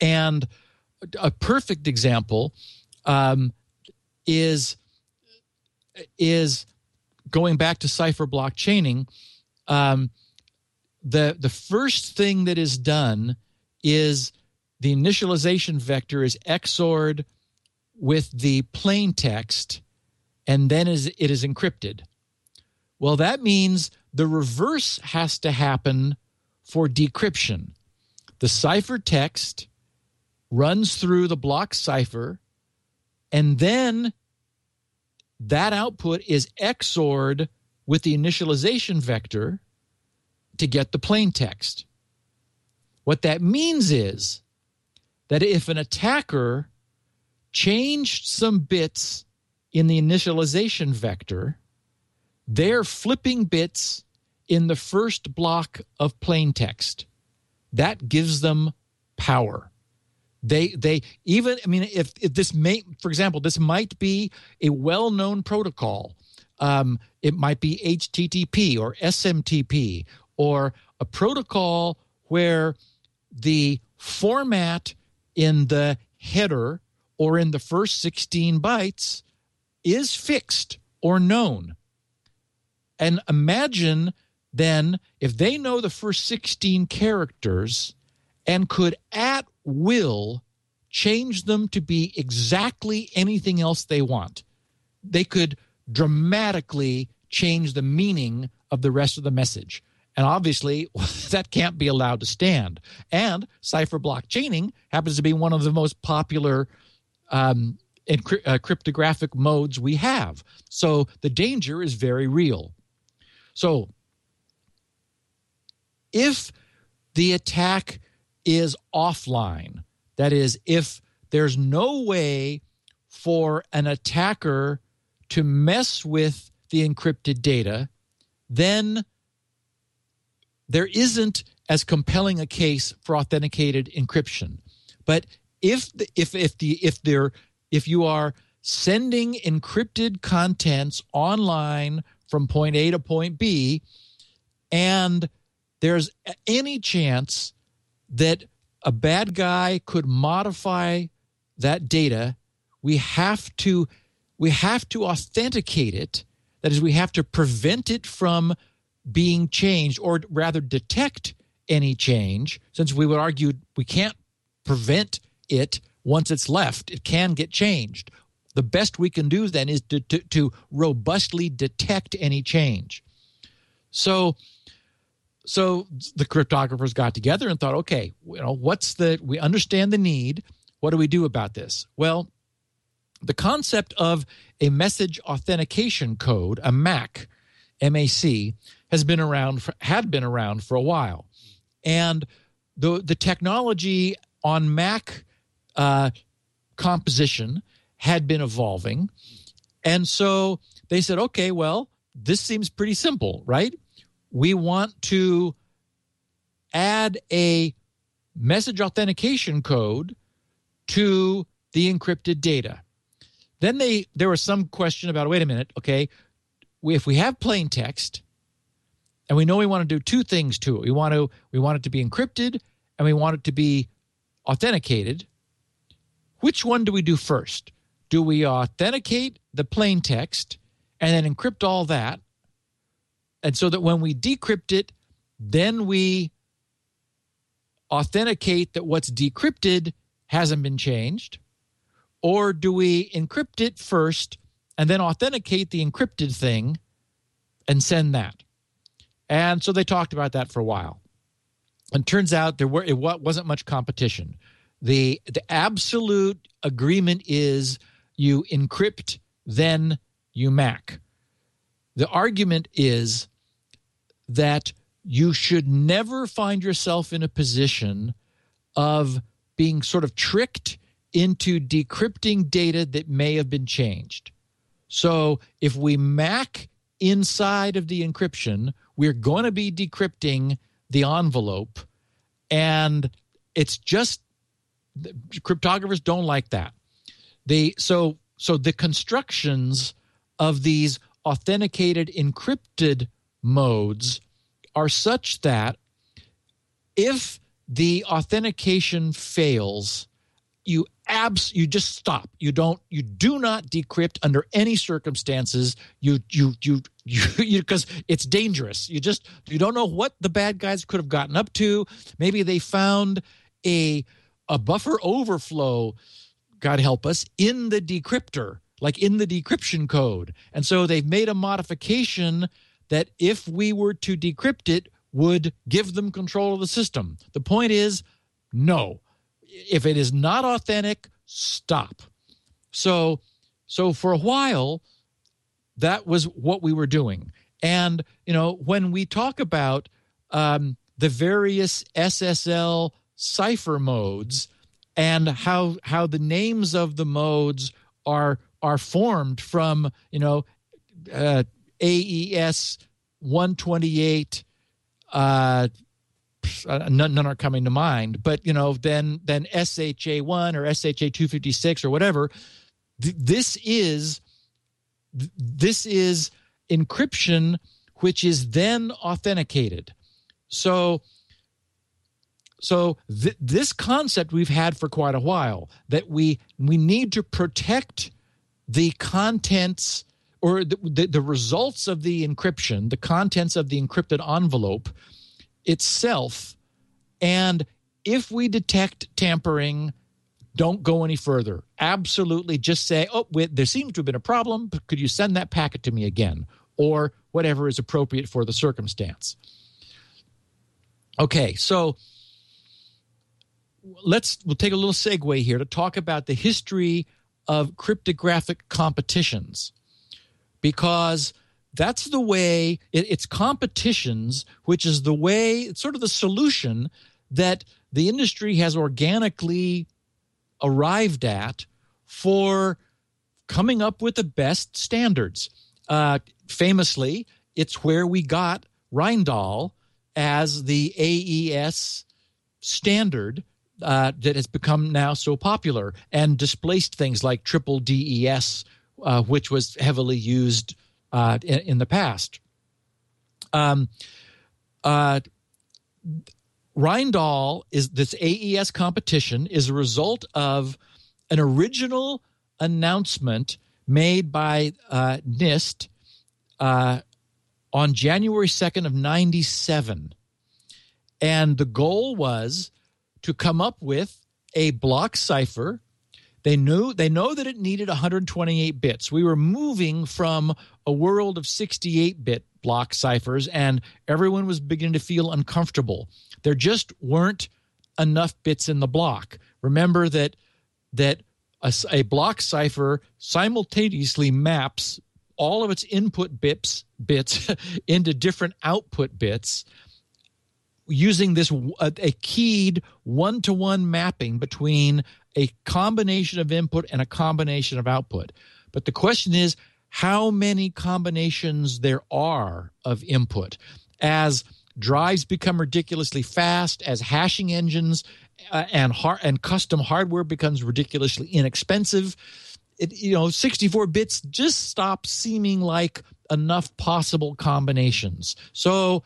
And a perfect example um, is is going back to cipher block chaining um, the the first thing that is done is the initialization vector is XORed with the plain text and then is it is encrypted. Well, that means the reverse has to happen for decryption. The cipher text runs through the block cipher, and then that output is XORed with the initialization vector to get the plain text. What that means is that if an attacker changed some bits in the initialization vector, they're flipping bits in the first block of plain text. That gives them power. They they even I mean if, if this may for example this might be a well-known protocol. Um, it might be HTTP or SMTP or a protocol where the format in the header or in the first 16 bytes is fixed or known. And imagine then if they know the first 16 characters and could at will change them to be exactly anything else they want, they could dramatically change the meaning of the rest of the message. And obviously, that can't be allowed to stand. And cipher block chaining happens to be one of the most popular um, encry- uh, cryptographic modes we have. So the danger is very real. So if the attack is offline, that is, if there's no way for an attacker to mess with the encrypted data, then there isn't as compelling a case for authenticated encryption. But if the, if if the if there if you are sending encrypted contents online from point A to point B, and there's any chance that a bad guy could modify that data, we have to we have to authenticate it. That is, we have to prevent it from being changed, or rather detect any change, since we would argue we can't prevent it once it's left. It can get changed. The best we can do then is to, to, to robustly detect any change. So, so the cryptographers got together and thought, okay, you know, what's the? We understand the need. What do we do about this? Well, the concept of a message authentication code, a MAC, MAC, has been around for, had been around for a while, and the the technology on Mac uh, composition had been evolving, and so they said, okay, well, this seems pretty simple, right? We want to add a message authentication code to the encrypted data. Then they there was some question about wait a minute, okay, if we have plain text and we know we want to do two things to it. We want to we want it to be encrypted and we want it to be authenticated. Which one do we do first? Do we authenticate the plain text and then encrypt all that? And so that when we decrypt it, then we authenticate that what's decrypted hasn't been changed? Or do we encrypt it first and then authenticate the encrypted thing and send that? And so they talked about that for a while. And turns out there were it wasn't much competition. The the absolute agreement is you encrypt then you MAC. The argument is that you should never find yourself in a position of being sort of tricked into decrypting data that may have been changed. So if we MAC inside of the encryption, we're going to be decrypting the envelope, and it's just cryptographers don't like that. They so so the constructions of these authenticated encrypted modes are such that if the authentication fails, you abs you just stop. You don't you do not decrypt under any circumstances. You you you you because it's dangerous. You just you don't know what the bad guys could have gotten up to. Maybe they found a a buffer overflow, God help us, in the decryptor, like in the decryption code. And so they've made a modification that if we were to decrypt it, would give them control of the system. The point is, no. If it is not authentic, stop. So, so for a while, that was what we were doing. And you know, when we talk about um, the various SSL cipher modes and how how the names of the modes are are formed from you know uh, AES 128 uh, none, none are coming to mind but you know then then SHA1 or SHA 256 or whatever th- this is th- this is encryption which is then authenticated. So so th- this concept we've had for quite a while that we we need to protect the contents or the, the, the results of the encryption, the contents of the encrypted envelope itself, and if we detect tampering, don't go any further. Absolutely, just say, "Oh, wait, there seems to have been a problem. Could you send that packet to me again?" Or whatever is appropriate for the circumstance. Okay, so let's we'll take a little segue here to talk about the history of cryptographic competitions. Because that's the way it, it's competitions which is the way it's sort of the solution that the industry has organically arrived at for coming up with the best standards. Uh, famously it's where we got Rijndael as the aes standard uh, that has become now so popular and displaced things like triple DES, uh, which was heavily used uh, in, in, the past. Um, uh, Rijndael is this AES competition is a result of an original announcement made by uh, NIST uh, on January 2nd of 97. And the goal was to come up with a block cipher. They knew they know that it needed 128 bits. We were moving from a world of 68 bit block ciphers, and everyone was beginning to feel uncomfortable. There just weren't enough bits in the block. Remember that that a, a block cipher simultaneously maps all of its input bits bits into different output bits using this a, a keyed one-to-one mapping between a combination of input and a combination of output. But the question is how many combinations there are of input? As drives become ridiculously fast as hashing engines uh, and har- and custom hardware becomes ridiculously inexpensive it, you know 64 bits just stop seeming like enough possible combinations. So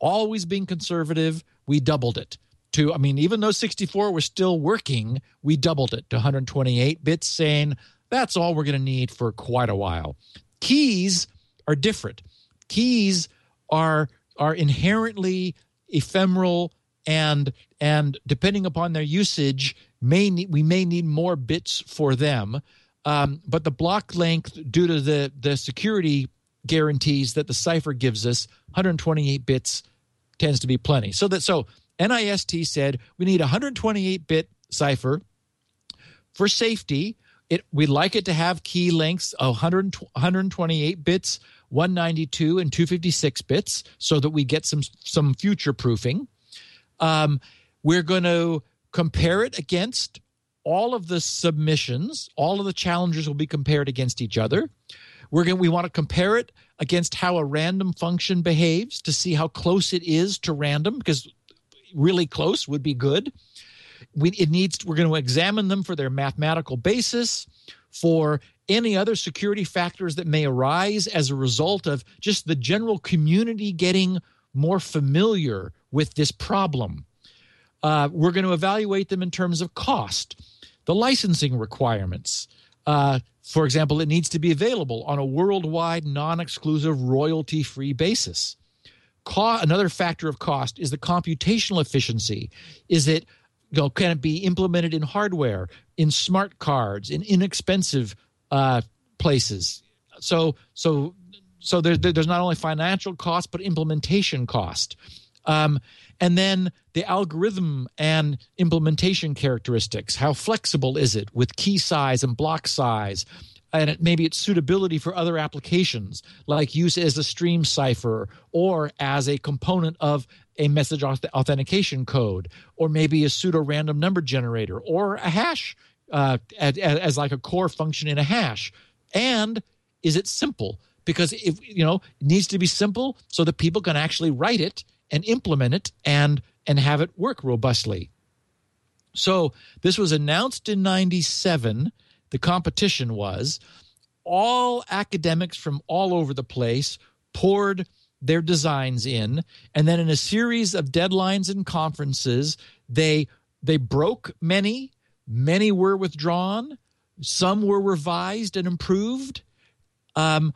always being conservative, we doubled it to, I mean, even though 64 was still working, we doubled it to 128 bits, saying that's all we're going to need for quite a while. Keys are different. Keys are are inherently ephemeral and and depending upon their usage may we may need more bits for them um, but the block length due to the the security guarantees that the cipher gives us 128 bits tends to be plenty. So that so NIST said we need 128 bit cipher for safety. It we'd like it to have key lengths of 100, 128 bits, 192 and 256 bits, so that we get some some future proofing. Um, we're going to compare it against all of the submissions. All of the challengers will be compared against each other. We're going we want to compare it against how a random function behaves to see how close it is to random because really close would be good. We it needs we're going to examine them for their mathematical basis, for any other security factors that may arise as a result of just the general community getting more familiar with this problem. Uh, we're going to evaluate them in terms of cost, the licensing requirements. Uh, for example, it needs to be available on a worldwide, non exclusive, royalty free basis. Co- another factor of cost is the computational efficiency. Is it you know, can it be implemented in hardware, in smart cards, in inexpensive uh, places? So, so, so there, there's not only financial cost, but implementation cost. Um, and then the algorithm and implementation characteristics. How flexible is it with key size and block size? And it, maybe its suitability for other applications, like use as a stream cipher or as a component of a message authentication code, or maybe a pseudo random number generator, or a hash uh, as, as like a core function in a hash. And is it simple? Because if you know, it needs to be simple so that people can actually write it and implement it and and have it work robustly. So this was announced in 97. The competition was all academics from all over the place poured their designs in and then in a series of deadlines and conferences they they broke many many were withdrawn some were revised and improved um,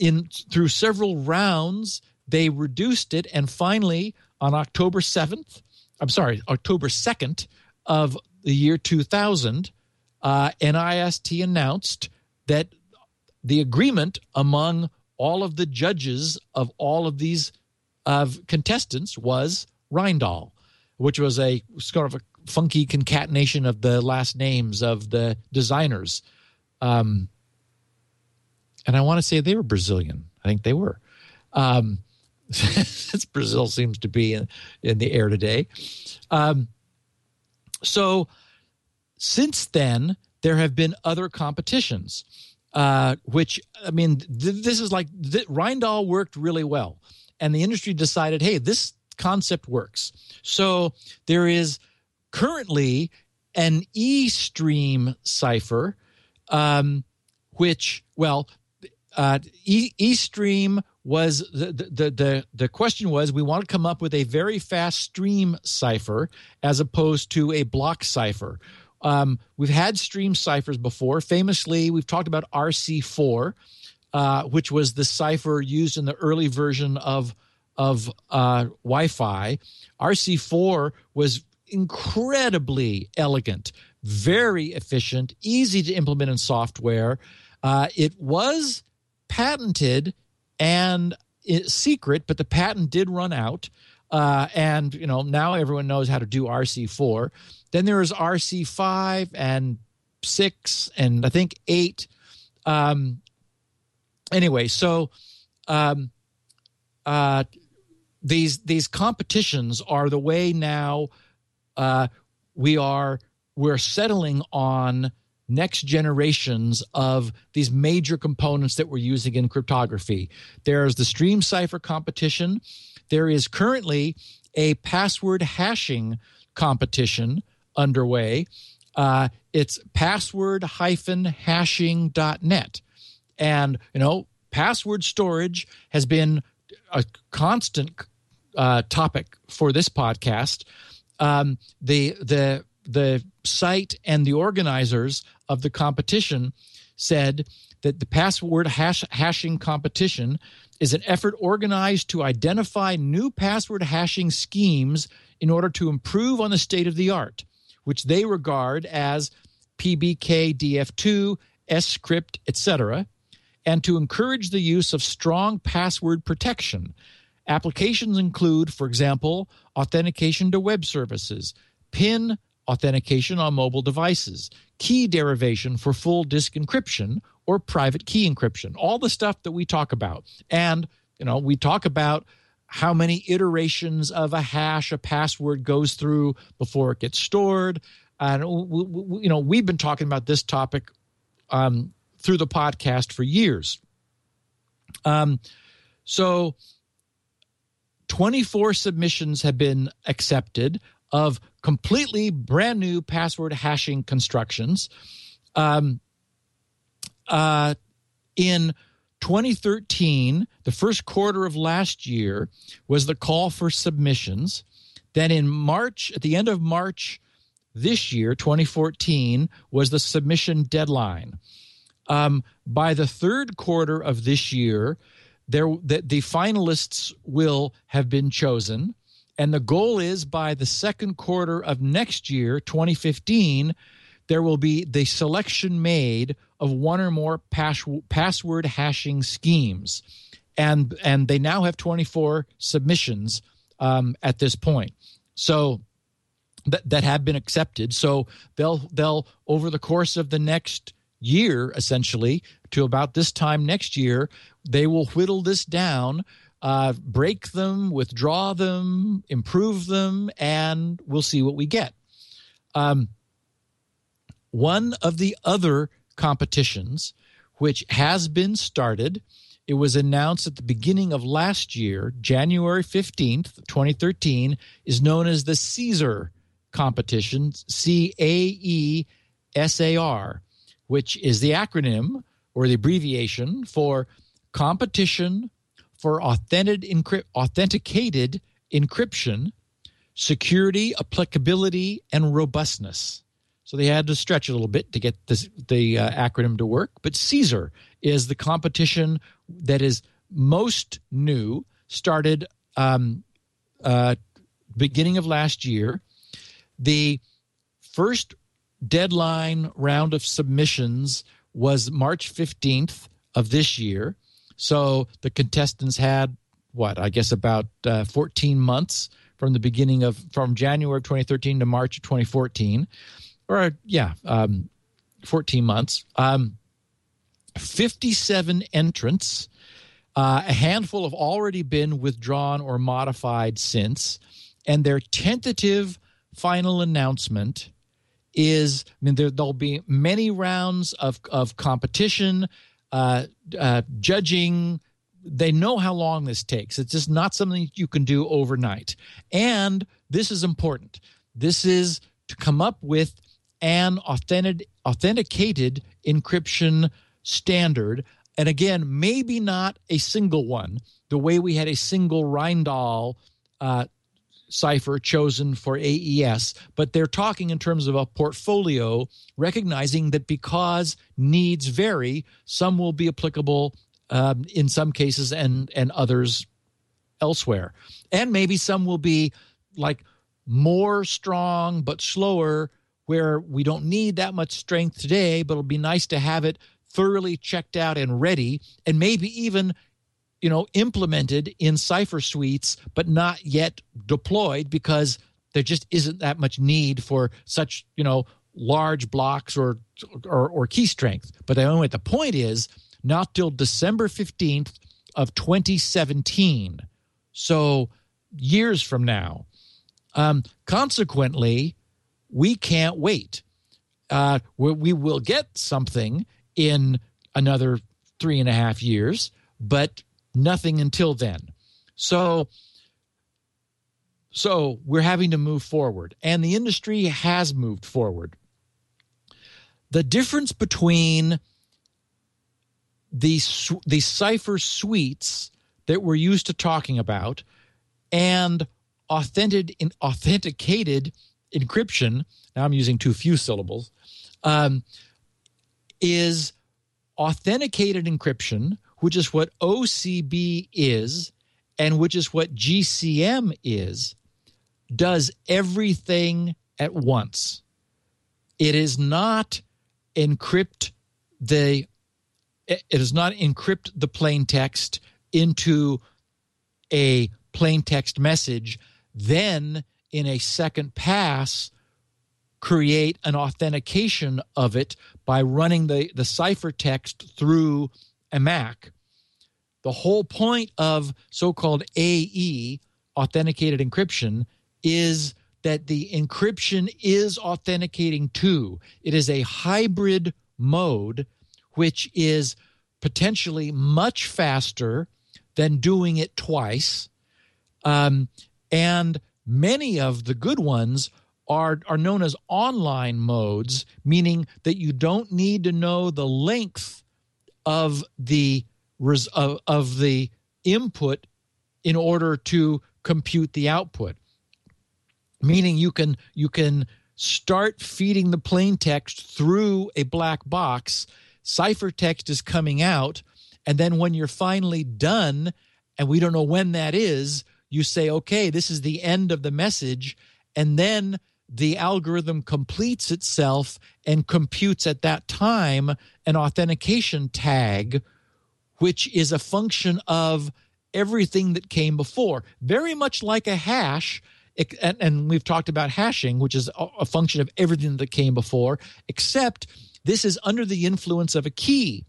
in through several rounds they reduced it, and finally, on October 7th, I'm sorry, October 2nd of the year 2000, uh, NIST announced that the agreement among all of the judges of all of these of contestants was Rijndael, which was a sort of a funky concatenation of the last names of the designers. Um, and I want to say they were Brazilian. I think they were. Um, since Brazil seems to be in, in the air today. Um, so since then, there have been other competitions, uh, which I mean, th- this is like th- Rijndael worked really well, and the industry decided, hey, this concept works. So there is currently an e-stream cipher, um, which well, uh, e- eStream was the, the the the question was we want to come up with a very fast stream cipher as opposed to a block cipher. Um, we've had stream ciphers before. Famously, we've talked about RC4, uh, which was the cipher used in the early version of of uh, Wi-Fi. RC4 was incredibly elegant, very efficient, easy to implement in software. Uh, it was patented and secret, but the patent did run out. Uh, and you know now everyone knows how to do RC4. Then there is RC5 and six and I think eight. Um, anyway, so um, uh, these these competitions are the way now uh, we are we're settling on next generations of these major components that we're using in cryptography. There's the stream cipher competition. There is currently a password hashing competition underway. Uh, it's password-hashing.net. And, you know, password storage has been a constant uh, topic for this podcast. Um, the the the site and the organizers of the competition said that the password hash, hashing competition is an effort organized to identify new password hashing schemes in order to improve on the state of the art, which they regard as PBKDF2, Scrypt, etc., and to encourage the use of strong password protection. Applications include, for example, authentication to web services, PIN authentication on mobile devices, key derivation for full disk encryption or private key encryption, all the stuff that we talk about. And, you know, we talk about how many iterations of a hash a password goes through before it gets stored. And, you know, we've been talking about this topic um, through the podcast for years. Um, so 24 submissions have been accepted of completely brand new password hashing constructions. Um, uh, in 2013, the first quarter of last year was the call for submissions. Then in March, at the end of March this year, 2014, was the submission deadline. Um, by the third quarter of this year, there the, the finalists will have been chosen and the goal is by the second quarter of next year 2015 there will be the selection made of one or more pass, password hashing schemes. And and they now have 24 submissions um, at this point. So that that have been accepted. So they'll they'll over the course of the next year essentially to about this time next year they will whittle this down uh, break them withdraw them improve them and we'll see what we get. Um, one of the other competitions which has been started it was announced at the beginning of last year january 15th 2013 is known as the caesar competition c-a-e-s-a-r which is the acronym or the abbreviation for Competition for Authentic Authenticated Encryption, Security, Applicability, and Robustness. So they had to stretch a little bit to get this, the uh, acronym to work. But CAESAR is the competition that is most new, started um, uh, beginning of last year. The first deadline round of submissions was March 15th of this year. So the contestants had what I guess about uh, 14 months from the beginning of from January of 2013 to March of 2014, or yeah, um, 14 months. Um, 57 entrants. Uh, a handful have already been withdrawn or modified since, and their tentative final announcement is I mean there, will be many rounds of of competition, uh, uh, judging. They know how long this takes. It's just not something you can do overnight. And this is important. This is to come up with an authentic, authenticated encryption standard. And again, maybe not a single one, the way we had a single Rijndael uh, cipher chosen for AES, but they're talking in terms of a portfolio, recognizing that because needs vary, some will be applicable um, in some cases and and others elsewhere, and maybe some will be like more strong but slower, where we don't need that much strength today, but it'll be nice to have it thoroughly checked out and ready, and maybe even you know, implemented in Cipher suites, but not yet deployed because there just isn't that much need for such, you know, large blocks or or, or key strength. But anyway, the point is not till December 15th of 2017. So years from now. Um, consequently, we can't wait. Uh, we, we will get something in another three and a half years, but nothing until then. So so we're having to move forward and the industry has moved forward. The difference between the the cipher suites that we're used to talking about and authentic, authenticated encryption now i'm using too few syllables um, is authenticated encryption which is what OCB is and which is what GCM is, does everything at once. It is not encrypt the it does not encrypt the plain text into a plain text message, then in a second pass create an authentication of it by running the, the ciphertext through a Mac the whole point of so called AE, authenticated encryption, is that the encryption is authenticating too. It is a hybrid mode, which is potentially much faster than doing it twice. Um, and many of the good ones are, are known as online modes, meaning that you don't need to know the length of the res- of, of the input in order to compute the output. Meaning you can you can start feeding the plain text through a black box ciphertext is coming out and then when you're finally done and we don't know when that is you say okay this is the end of the message and then the algorithm completes itself and computes at that time an authentication tag which is a function of everything that came before very much like a hash and, we've talked about hashing, which is a function of everything that came before, except this is under the influence of a key.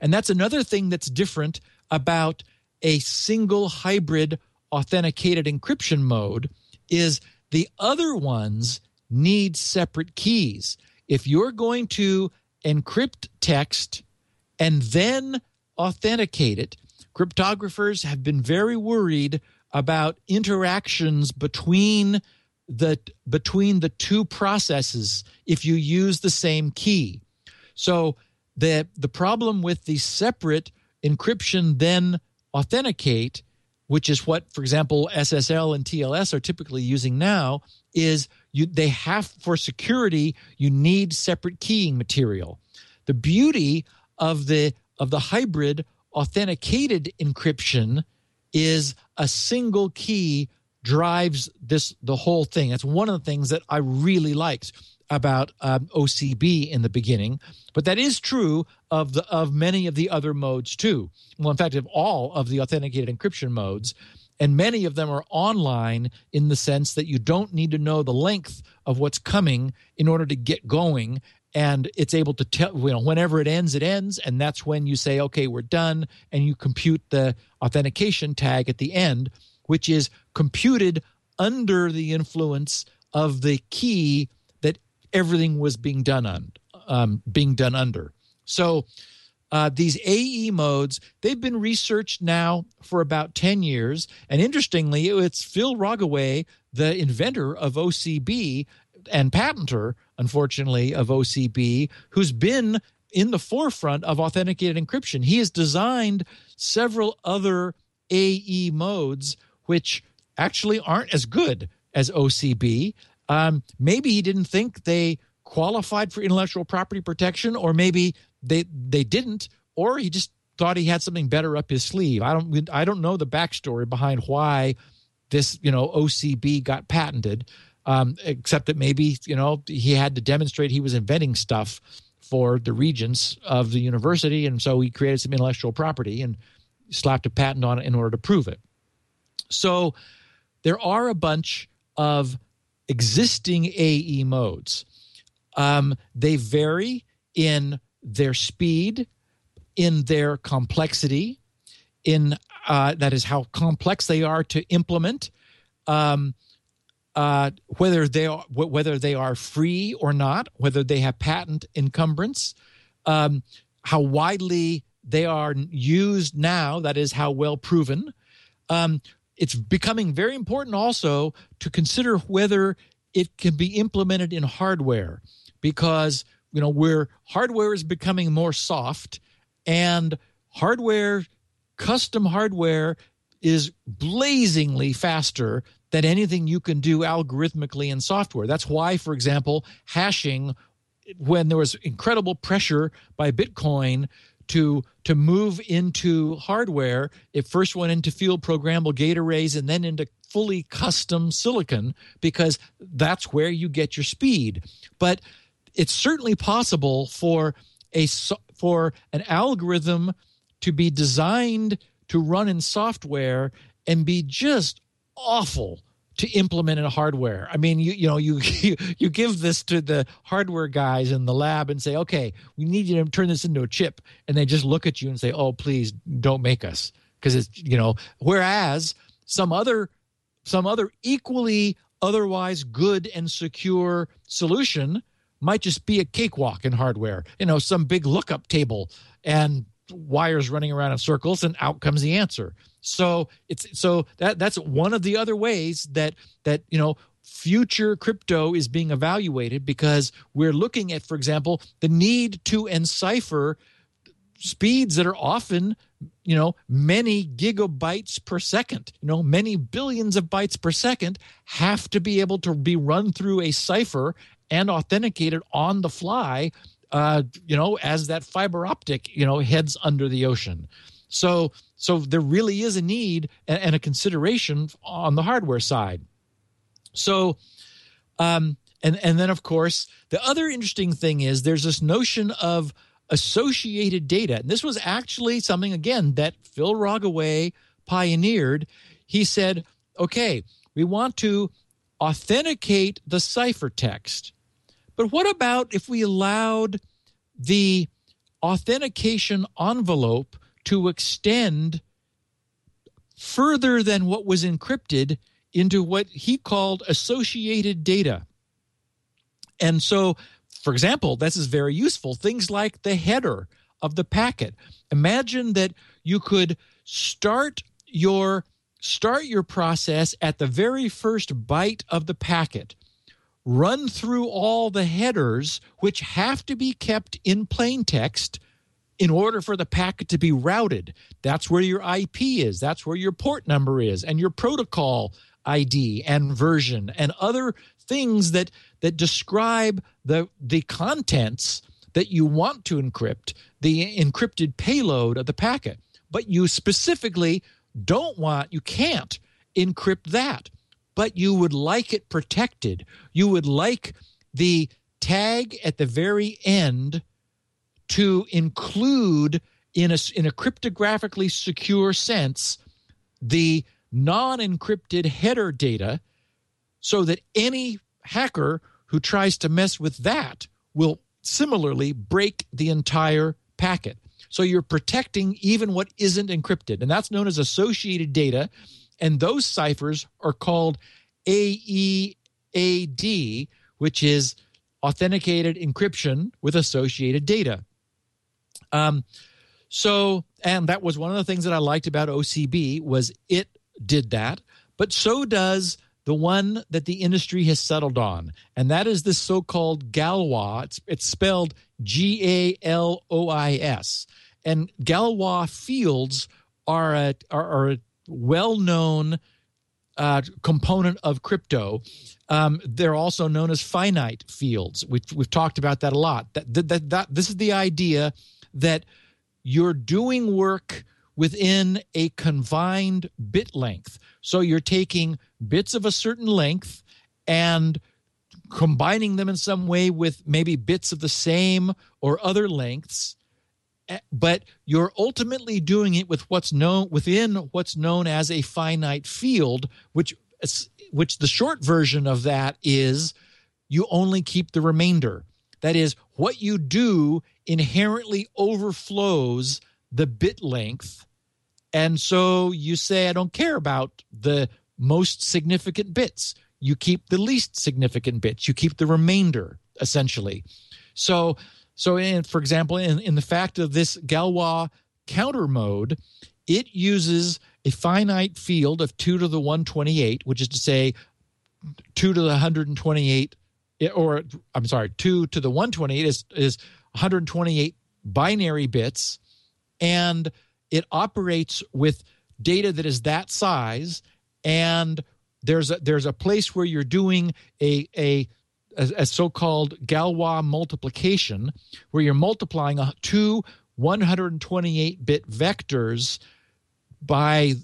And that's another thing that's different about a single hybrid authenticated encryption mode is the other ones need separate keys. If you're going to encrypt text and then authenticate it, cryptographers have been very worried about interactions between the between the two processes if you use the same key. So the the problem with the separate encryption then authenticate, which is what, for example, SSL and TLS are typically using now, is you they have for security you need separate keying material. The beauty of the of the hybrid authenticated encryption is a single key drives this the whole thing. That's one of the things that I really liked about um, OCB in the beginning, but that is true of the of many of the other modes too. Well, in fact, of all of the authenticated encryption modes, and many of them are online in the sense that you don't need to know the length of what's coming in order to get going and it's able to tell you know whenever it ends it ends and that's when you say okay we're done and you compute the authentication tag at the end which is computed under the influence of the key everything was being done on um, being done under so uh, these AE modes, they've been researched now for about 10 years. And interestingly, it's Phil Rogaway, the inventor of OCB and patenter unfortunately, of OCB, who's been in the forefront of authenticated encryption. He has designed several other AE modes, which actually aren't as good as OCB. Um, maybe he didn't think they qualified for intellectual property protection, or maybe they they didn't, or he just thought he had something better up his sleeve. I don't I don't know the backstory behind why this you know OCB got patented um, except that maybe you know he had to demonstrate he was inventing stuff for the regents of the university, and so he created some intellectual property and slapped a patent on it in order to prove it. So there are a bunch of existing AE modes. Um, they vary in their speed, in their complexity, in uh, that is how complex they are to implement. Um, uh, whether they are whether they are free or not, whether they have patent encumbrance, um, how widely they are used now. That is how well proven. Um, it's becoming very important also to consider whether it can be implemented in hardware because you know where hardware is becoming more soft and hardware custom hardware is blazingly faster than anything you can do algorithmically in software. That's why, for example, hashing, when there was incredible pressure by Bitcoin to to move into hardware, it first went into field programmable gate arrays and then into fully custom silicon because that's where you get your speed. But it's certainly possible for a for an algorithm to be designed to run in software and be just awful to implement in hardware. I mean, you you know you, you you give this to the hardware guys in the lab and say, okay, we need you to turn this into a chip, and they just look at you and say, oh, please don't make us, because it's you know. Whereas some other some other equally otherwise good and secure solution might just be a cakewalk in hardware. You know, some big lookup table and wires running around in circles, and out comes the answer. So it's so that that's one of the other ways that that you know future crypto is being evaluated because we're looking at, for example, the need to encipher speeds that are often you know many gigabytes per second you know many billions of bytes per second have to be able to be run through a cipher and authenticated on the fly uh, you know as that fiber optic you know heads under the ocean. So so there really is a need and, a consideration on the hardware side so um and and then of course the other interesting thing is there's this notion of associated data. And this was actually something, again, that Phil Rogaway pioneered. He said, okay, we want to authenticate the ciphertext. But what about if we allowed the authentication envelope to extend further than what was encrypted into what he called associated data? And so for example, this is very useful. Things like the header of the packet. Imagine that you could start your start your process at the very first byte of the packet. Run through all the headers which have to be kept in plain text in order for the packet to be routed. That's where your IP is, that's where your port number is and your protocol ID and version and other things that that describe the the contents that you want to encrypt, the encrypted payload of the packet. But you specifically don't want, you can't encrypt that, but you would like it protected. You would like the tag at the very end to include in a, in a cryptographically secure sense the non encrypted header data so that any hacker who tries to mess with that will similarly break the entire packet. So you're protecting even what isn't encrypted, and that's known as associated data. And those ciphers are called AEAD, which is authenticated encryption with associated data. Um, so, and that was one of the things that I liked about OCB was it did that, but so does the one that the industry has settled on, and that is this so-called Galois. It's, it's spelled G A L O I S, and Galois fields are a are, are a well-known uh, component of crypto. Um, they're also known as finite fields. We've, we've talked about that a lot. That, that, that, that this is the idea that you're doing work within a confined bit length. So you're taking bits of a certain length and combining them in some way with maybe bits of the same or other lengths eh, but you're ultimately doing it with what's known within what's known as a finite field which which the short version of that is you only keep the remainder that is what you do inherently overflows the bit length and so you say i don't care about the most significant bits. You keep the least significant bits. You keep the remainder, essentially. So, so in, for example, in, in the fact of this Galois counter mode, it uses a finite field of 2 to the 128, which is to say 2 to the 128, or I'm sorry, 2 to the 128 is, is 128 binary bits, and it operates with data that is that size and there's a there's a place where you're doing a a a, a so-called Galois multiplication, where you're multiplying a, two 128-bit vectors by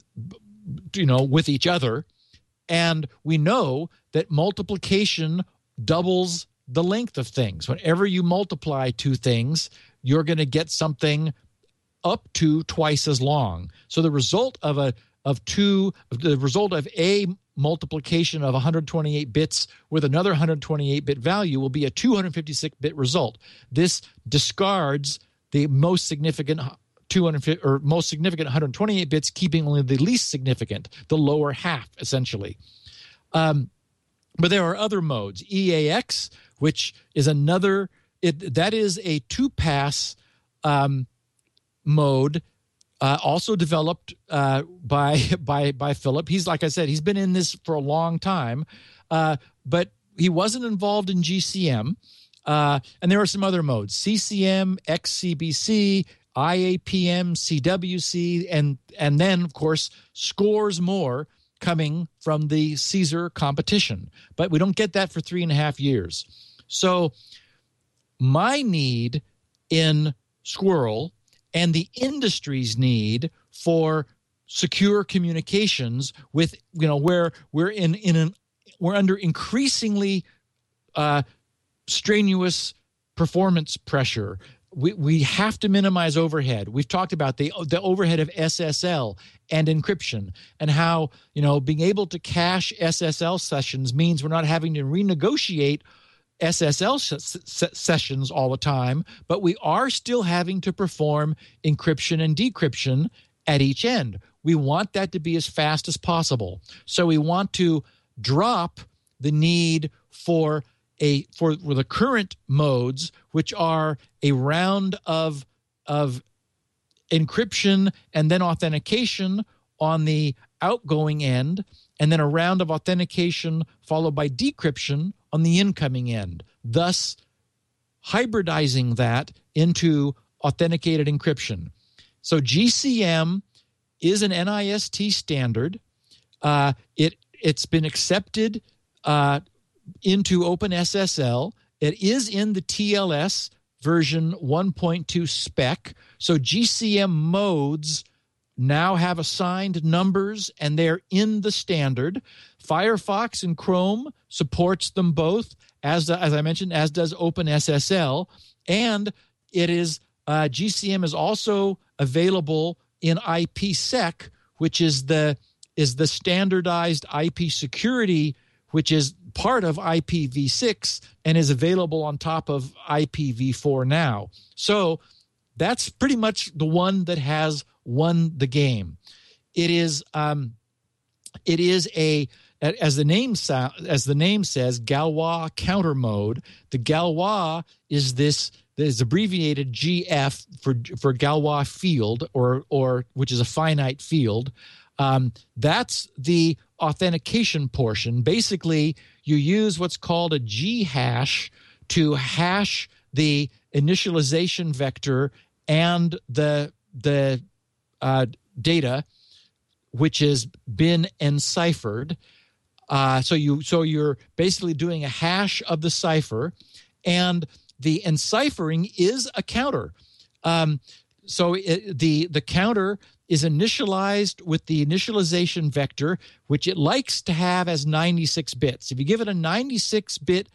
you know with each other, and we know that multiplication doubles the length of things. Whenever you multiply two things, you're going to get something up to twice as long. So the result of a of two, the result of a multiplication of 128 bits with another 128 bit value will be a 256 bit result. This discards the most significant 250 or most significant 128 bits, keeping only the least significant, the lower half, essentially. Um, but there are other modes. EAX, which is another, it, that is a two pass um, mode, uh, also developed uh, by by by Philip. He's like I said, he's been in this for a long time, uh, but he wasn't involved in GCM. Uh, and there are some other modes: CCM, XCBC, IAPM, CWC, and and then of course scores more coming from the Caesar competition. But we don't get that for three and a half years. So my need in SQRL and the industry's need for secure communications with you know where we're in in an we're under increasingly uh, strenuous performance pressure we, we have to minimize overhead. We've talked about the the overhead of SSL and encryption and how, you know, being able to cache SSL sessions means we're not having to renegotiate SSL sessions all the time, but we are still having to perform encryption and decryption at each end. We want that to be as fast as possible. So we want to drop the need for a for, for the current modes, which are a round of of encryption and then authentication on the outgoing end, and then a round of authentication followed by decryption on the incoming end, thus hybridizing that into authenticated encryption. So GCM is an NIST standard. Uh, it it's been accepted uh, into OpenSSL. It is in the TLS version 1.2 spec. So GCM modes now have assigned numbers and they're in the standard. Firefox and Chrome supports them both, as, as I mentioned, as does OpenSSL. And it is uh, GCM is also available in IPsec, which is the is the standardized IP security, which is part of IPv6 and is available on top of IPv4 now. So that's pretty much the one that has won the game. It is um, it is a as the name as the name says Galois counter mode. The Galois is this is abbreviated GF for for Galois field or or which is a finite field. Um, that's the authentication portion. Basically, you use what's called a GHASH to hash the initialization vector and the the uh, data, which has been enciphered. Uh, so you so you're basically doing a hash of the cipher, and the enciphering is a counter. Um, so it, the the counter is initialized with the initialization vector, which it likes to have as 96 bits. If you give it a 96 bit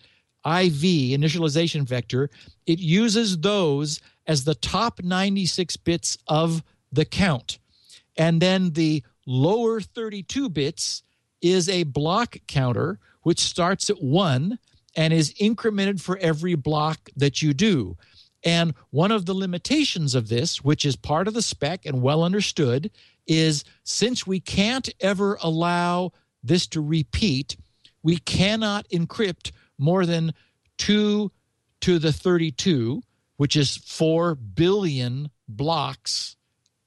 IV initialization vector, it uses those as the top 96 bits of the count. And then the lower 32 bits is a block counter, which starts at one and is incremented for every block that you do. And one of the limitations of this, which is part of the spec and well understood, is since we can't ever allow this to repeat, we cannot encrypt more than 2 to the 32, which is 4 billion blocks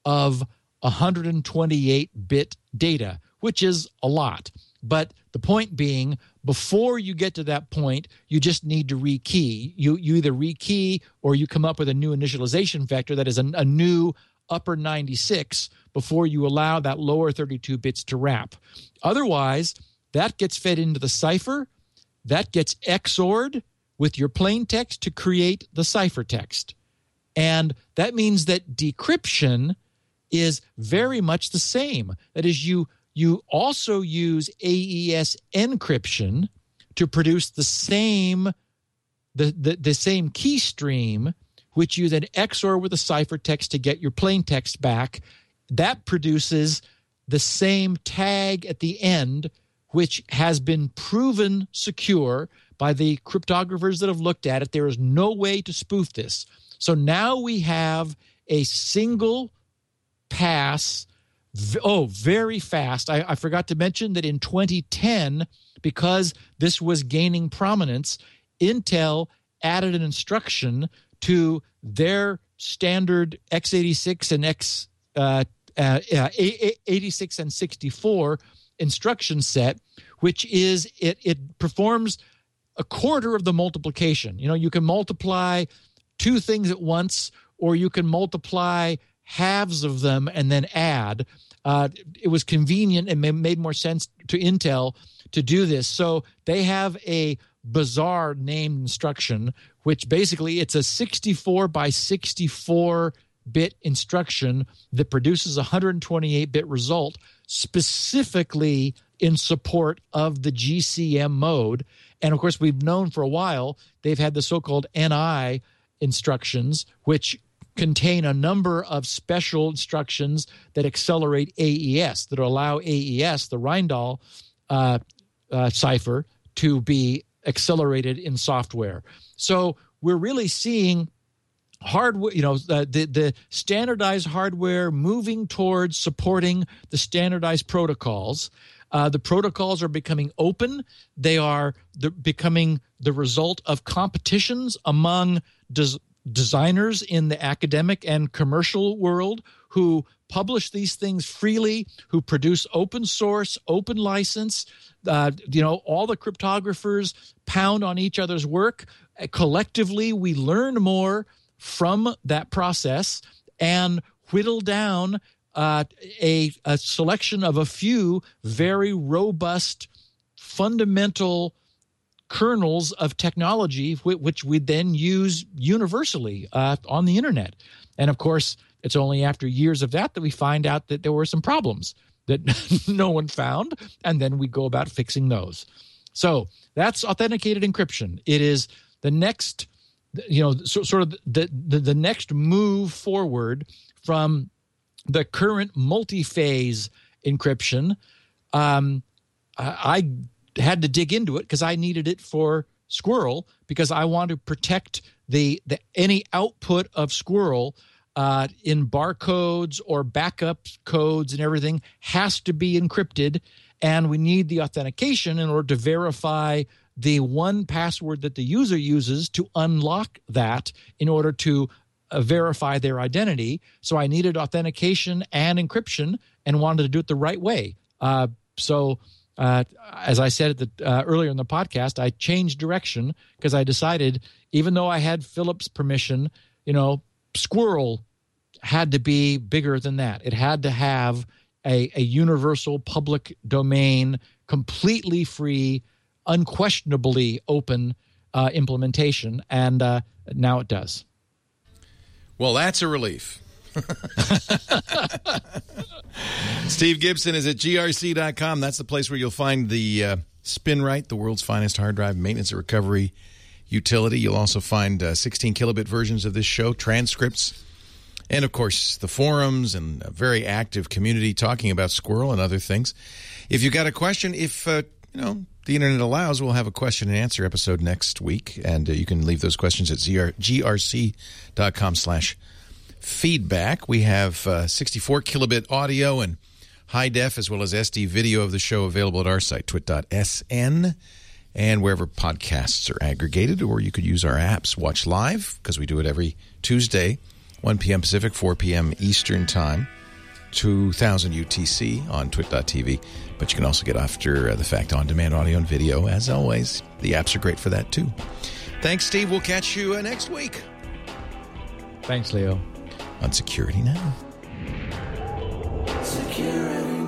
of 128 bit data, which is a lot. But the point being, before you get to that point, you just need to rekey. You you either rekey or you come up with a new initialization vector that is a, a new upper 96 before you allow that lower 32 bits to wrap. Otherwise, that gets fed into the cipher, that gets XORed with your plain text to create the ciphertext. And that means that decryption is very much the same. That is, you you also use AES encryption to produce the same the, the, the same key stream, which you then XOR with a ciphertext to get your plain text back. That produces the same tag at the end, which has been proven secure by the cryptographers that have looked at it. There is no way to spoof this. So now we have a single pass oh, very fast. I, I forgot to mention that in 2010, because this was gaining prominence, Intel added an instruction to their standard x86 and x uh, uh, 86 and 64 instruction set, which is it it performs a quarter of the multiplication. You know, you can multiply two things at once, or you can multiply halves of them and then add. Uh, it was convenient and made more sense to Intel to do this. So they have a bizarre named instruction, which basically it's a 64 by 64 bit instruction that produces a 128 bit result specifically in support of the GCM mode. And of course, we've known for a while they've had the so called NI instructions, which contain a number of special instructions that accelerate AES, that allow AES, the Rijndael uh, uh, cipher, to be accelerated in software. So we're really seeing hardware you know the, the, the standardized hardware moving towards supporting the standardized protocols uh, the protocols are becoming open they are the, becoming the result of competitions among des- designers in the academic and commercial world who publish these things freely who produce open source open license uh, you know all the cryptographers pound on each other's work. Collectively we learn more from that process and whittle down uh, a, a selection of a few very robust, fundamental kernels of technology, which we then use universally uh, on the internet. And of course, it's only after years of that that we find out that there were some problems that no one found, and then we go about fixing those. So that's authenticated encryption. It is the next you know so, sort of the, the the next move forward from the current multi-phase encryption um, I, I had to dig into it because I needed it for SQRL because I want to protect the, the any output of SQRL uh, in barcodes or backup codes and everything has to be encrypted, and we need the authentication in order to verify the one password that the user uses to unlock that in order to uh, verify their identity. So I needed authentication and encryption and wanted to do it the right way. Uh, so, uh, as I said the, uh, earlier in the podcast, I changed direction because I decided, even though I had Phillip's permission, you know, SQRL had to be bigger than that. It had to have a, a universal public domain, completely free unquestionably open uh, implementation, and uh, now it does. Well, that's a relief. Steve Gibson is at grc.com. That's the place where you'll find the uh, SpinRite, the world's finest hard drive maintenance and recovery utility. You'll also find uh, 16 kilobit versions of this show, transcripts, and of course the forums and a very active community talking about SQRL and other things. If you've got a question, if uh, you know the internet allows, we'll have a question and answer episode next week, and uh, you can leave those questions at grc.com slash feedback. We have uh, 64 kilobit audio and high def as well as SD video of the show available at our site, twit.sn, and wherever podcasts are aggregated, or you could use our apps, watch live, because we do it every Tuesday, 1 p.m. Pacific, 4 p.m. Eastern Time. 2000 UTC on twit.tv. But you can also get after uh, the fact on demand audio and video. As always, the apps are great for that too. Thanks, Steve. We'll catch you uh, next week. Thanks, Leo. On Security Now. Security.